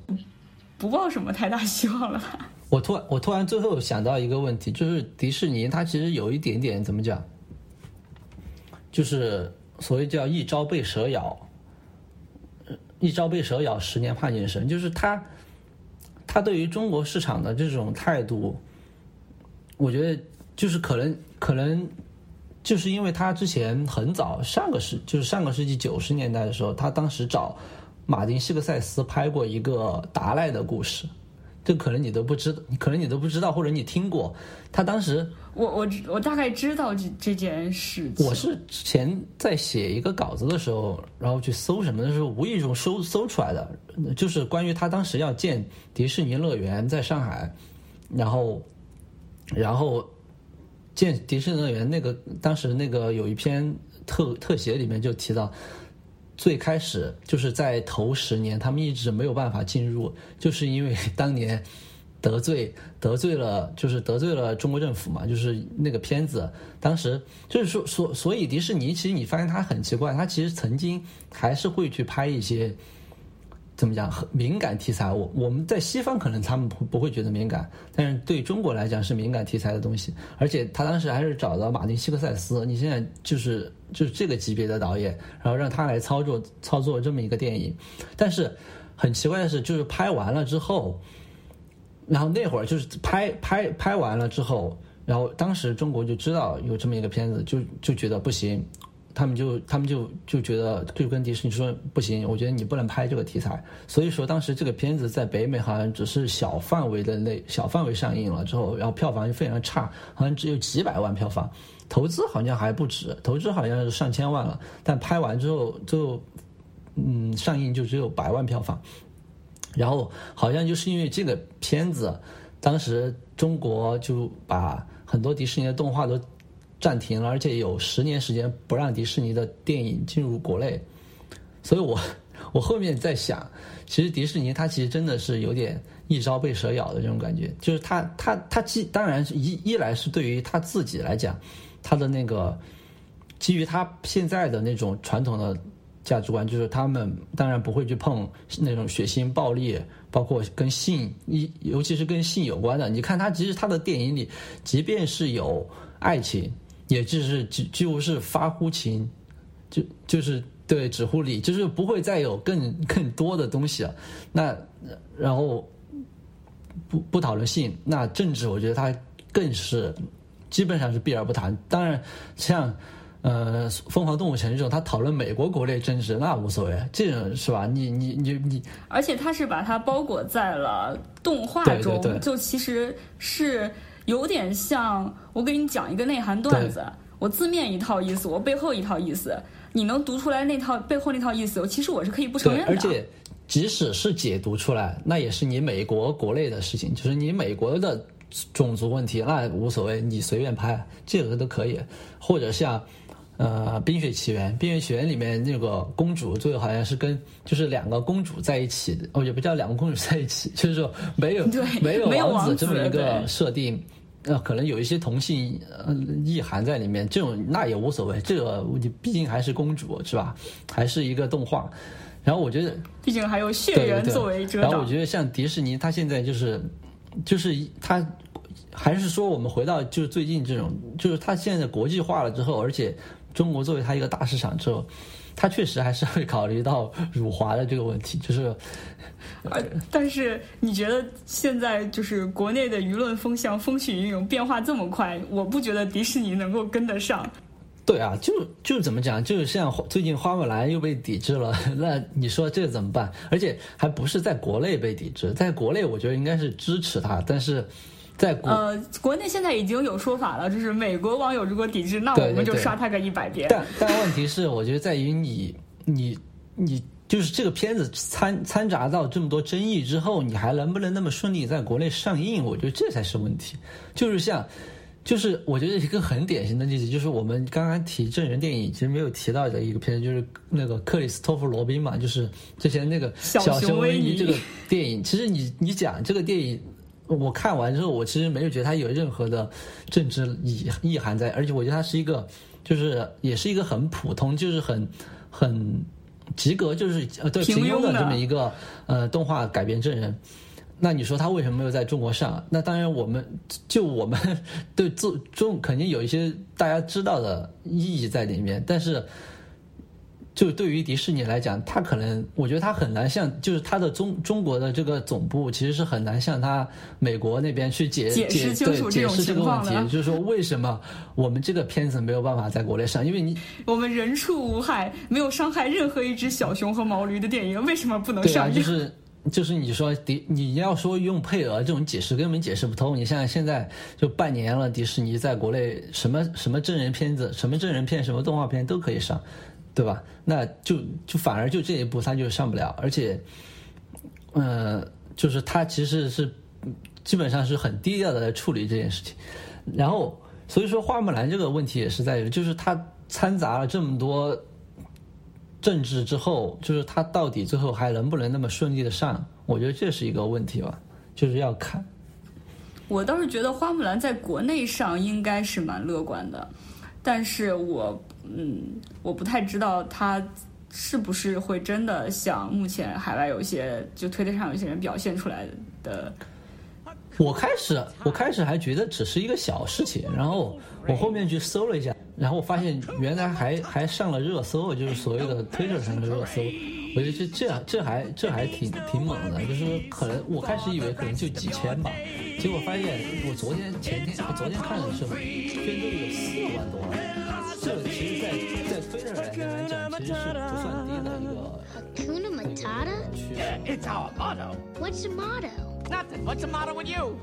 S1: 不抱什么太大希望了吧？
S3: 我突然我突然最后想到一个问题，就是迪士尼它其实有一点点怎么讲，就是所谓叫一朝被蛇咬，一朝被蛇咬，十年怕井绳，就是他，他对于中国市场的这种态度，我觉得就是可能可能就是因为他之前很早上个世就是上个世纪九十年代的时候，他当时找。马丁·希克塞斯拍过一个达赖的故事，这可能你都不知，可能你都不知道，或者你听过。他当时，
S1: 我我我大概知道这这件事。
S3: 我是之前在写一个稿子的时候，然后去搜什么的时候，无意中搜搜出来的，就是关于他当时要建迪士尼乐园在上海，然后，然后建迪士尼乐园那个当时那个有一篇特特写里面就提到。最开始就是在头十年，他们一直没有办法进入，就是因为当年得罪得罪了，就是得罪了中国政府嘛。就是那个片子，当时就是说，所所以迪士尼其实你发现它很奇怪，它其实曾经还是会去拍一些。怎么讲？很敏感题材，我我们在西方可能他们不不会觉得敏感，但是对中国来讲是敏感题材的东西。而且他当时还是找到马丁·希克塞斯，你现在就是就是这个级别的导演，然后让他来操作操作这么一个电影。但是很奇怪的是，就是拍完了之后，然后那会儿就是拍拍拍完了之后，然后当时中国就知道有这么一个片子，就就觉得不行。他们就他们就就觉得就跟迪士尼说不行，我觉得你不能拍这个题材。所以说当时这个片子在北美好像只是小范围的那小范围上映了之后，然后票房就非常差，好像只有几百万票房，投资好像还不止，投资好像是上千万了。但拍完之后就嗯上映就只有百万票房，然后好像就是因为这个片子，当时中国就把很多迪士尼的动画都。暂停了，而且有十年时间不让迪士尼的电影进入国内，所以我我后面在想，其实迪士尼它其实真的是有点一朝被蛇咬的这种感觉，就是它它它既当然是一一来是对于他自己来讲，他的那个基于他现在的那种传统的价值观，就是他们当然不会去碰那种血腥暴力，包括跟性一尤其是跟性有关的。你看他其实他的电影里，即便是有爱情。也就是几几乎是发乎情，就就是对止乎礼，就是不会再有更更多的东西了。那然后不不讨论性，那政治我觉得它更是基本上是避而不谈。当然，像呃《疯狂动物城》这种，他讨论美国国内政治那无所谓，这种是吧？你你你你，
S1: 而且他是把它包裹在了动画中，就其实是。有点像我给你讲一个内涵段子，我字面一套意思，我背后一套意思，你能读出来那套背后那套意思？其实我是可以不承认的。
S3: 而且，即使是解读出来，那也是你美国国内的事情，就是你美国的种族问题，那无所谓，你随便拍这个都可以。或者像呃《冰雪奇缘》，《冰雪奇缘》里面那个公主最后好像是跟就是两个公主在一起，哦也不叫两个公主在一起，就是说没有
S1: 没
S3: 有王子这么一个设定。那可能有一些同性呃意涵在里面，这种那也无所谓。这个你毕竟还是公主是吧？还是一个动画。然后我觉得，
S1: 毕竟还有血缘作为遮
S3: 挡。然后我觉得像迪士尼，它现在就是，就是它还是说我们回到就是最近这种，就是它现在国际化了之后，而且中国作为它一个大市场之后。它确实还是会考虑到辱华的这个问题，就是，
S1: 呃，但是你觉得现在就是国内的舆论风向风起云涌，变化这么快，我不觉得迪士尼能够跟得上。
S3: 对啊，就就怎么讲，就是像最近花木兰又被抵制了，那你说这怎么办？而且还不是在国内被抵制，在国内我觉得应该是支持他，但是。在
S1: 呃，国内现在已经有说法了，就是美国网友如果抵制，那我们就刷他个一百遍。
S3: 但但问题是，我觉得在于你你你，就是这个片子掺掺杂到这么多争议之后，你还能不能那么顺利在国内上映？我觉得这才是问题。就是像，就是我觉得一个很典型的例子，就是我们刚刚提真人电影，其实没有提到的一个片子，就是那个克里斯托弗罗宾嘛，就是之前那个小熊维尼这个电影。其实你你讲这个电影。我看完之后，我其实没有觉得它有任何的政治意意涵在，而且我觉得它是一个，就是也是一个很普通，就是很很及格就是呃对
S1: 平庸的
S3: 的这么一个呃动画改编真人。那你说他为什么没有在中国上？那当然，我们就我们 对中中肯定有一些大家知道的意义在里面，但是就对于迪士尼来讲，他可能我觉得他很难像，就是他的中中国的这个总部其实是很难向他美国那边去解
S1: 解释清楚这种
S3: 释这个问题
S1: 情况的，
S3: 就是说为什么我们这个片子没有办法在国内上？因为你
S1: 我们人畜无害，没有伤害任何一只小熊和毛驴的电影，为什么不能
S3: 对啊，
S1: 上？
S3: 就是就是你说迪，你要说用配额这种解释根本解释不通。你像现在就半年了，迪士尼在国内什么什么真人片子、什么真人片、什么动画片都可以上，对吧？那就就反而就这一步他就上不了，而且，呃，就是他其实是基本上是很低调的在处理这件事情，然后所以说花木兰这个问题也是在于，就是他掺杂了这么多。政治之后，就是他到底最后还能不能那么顺利的上？我觉得这是一个问题吧，就是要看。
S1: 我倒是觉得花木兰在国内上应该是蛮乐观的，但是我嗯，我不太知道他是不是会真的像目前海外有些就推特上有些人表现出来的。
S3: 我开始我开始还觉得只是一个小事情，然后我后面去搜了一下，然后我发现原来还还上了热搜，就是所谓的推特上的热搜。我觉得这这这还这还挺挺猛的，就是可能我开始以为可能就几千吧，结果发现我昨天前天我昨天看的时候，捐助有四万多了。这其实在在 Twitter 来来讲，其实是不算低的一个
S4: Hakuna Matata?
S3: 区
S5: Yeah, it's our motto.
S4: What's your motto?
S5: Nothing. What's the matter with you?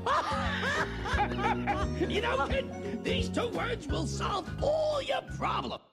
S5: you know, kid, these two words will solve all your problems.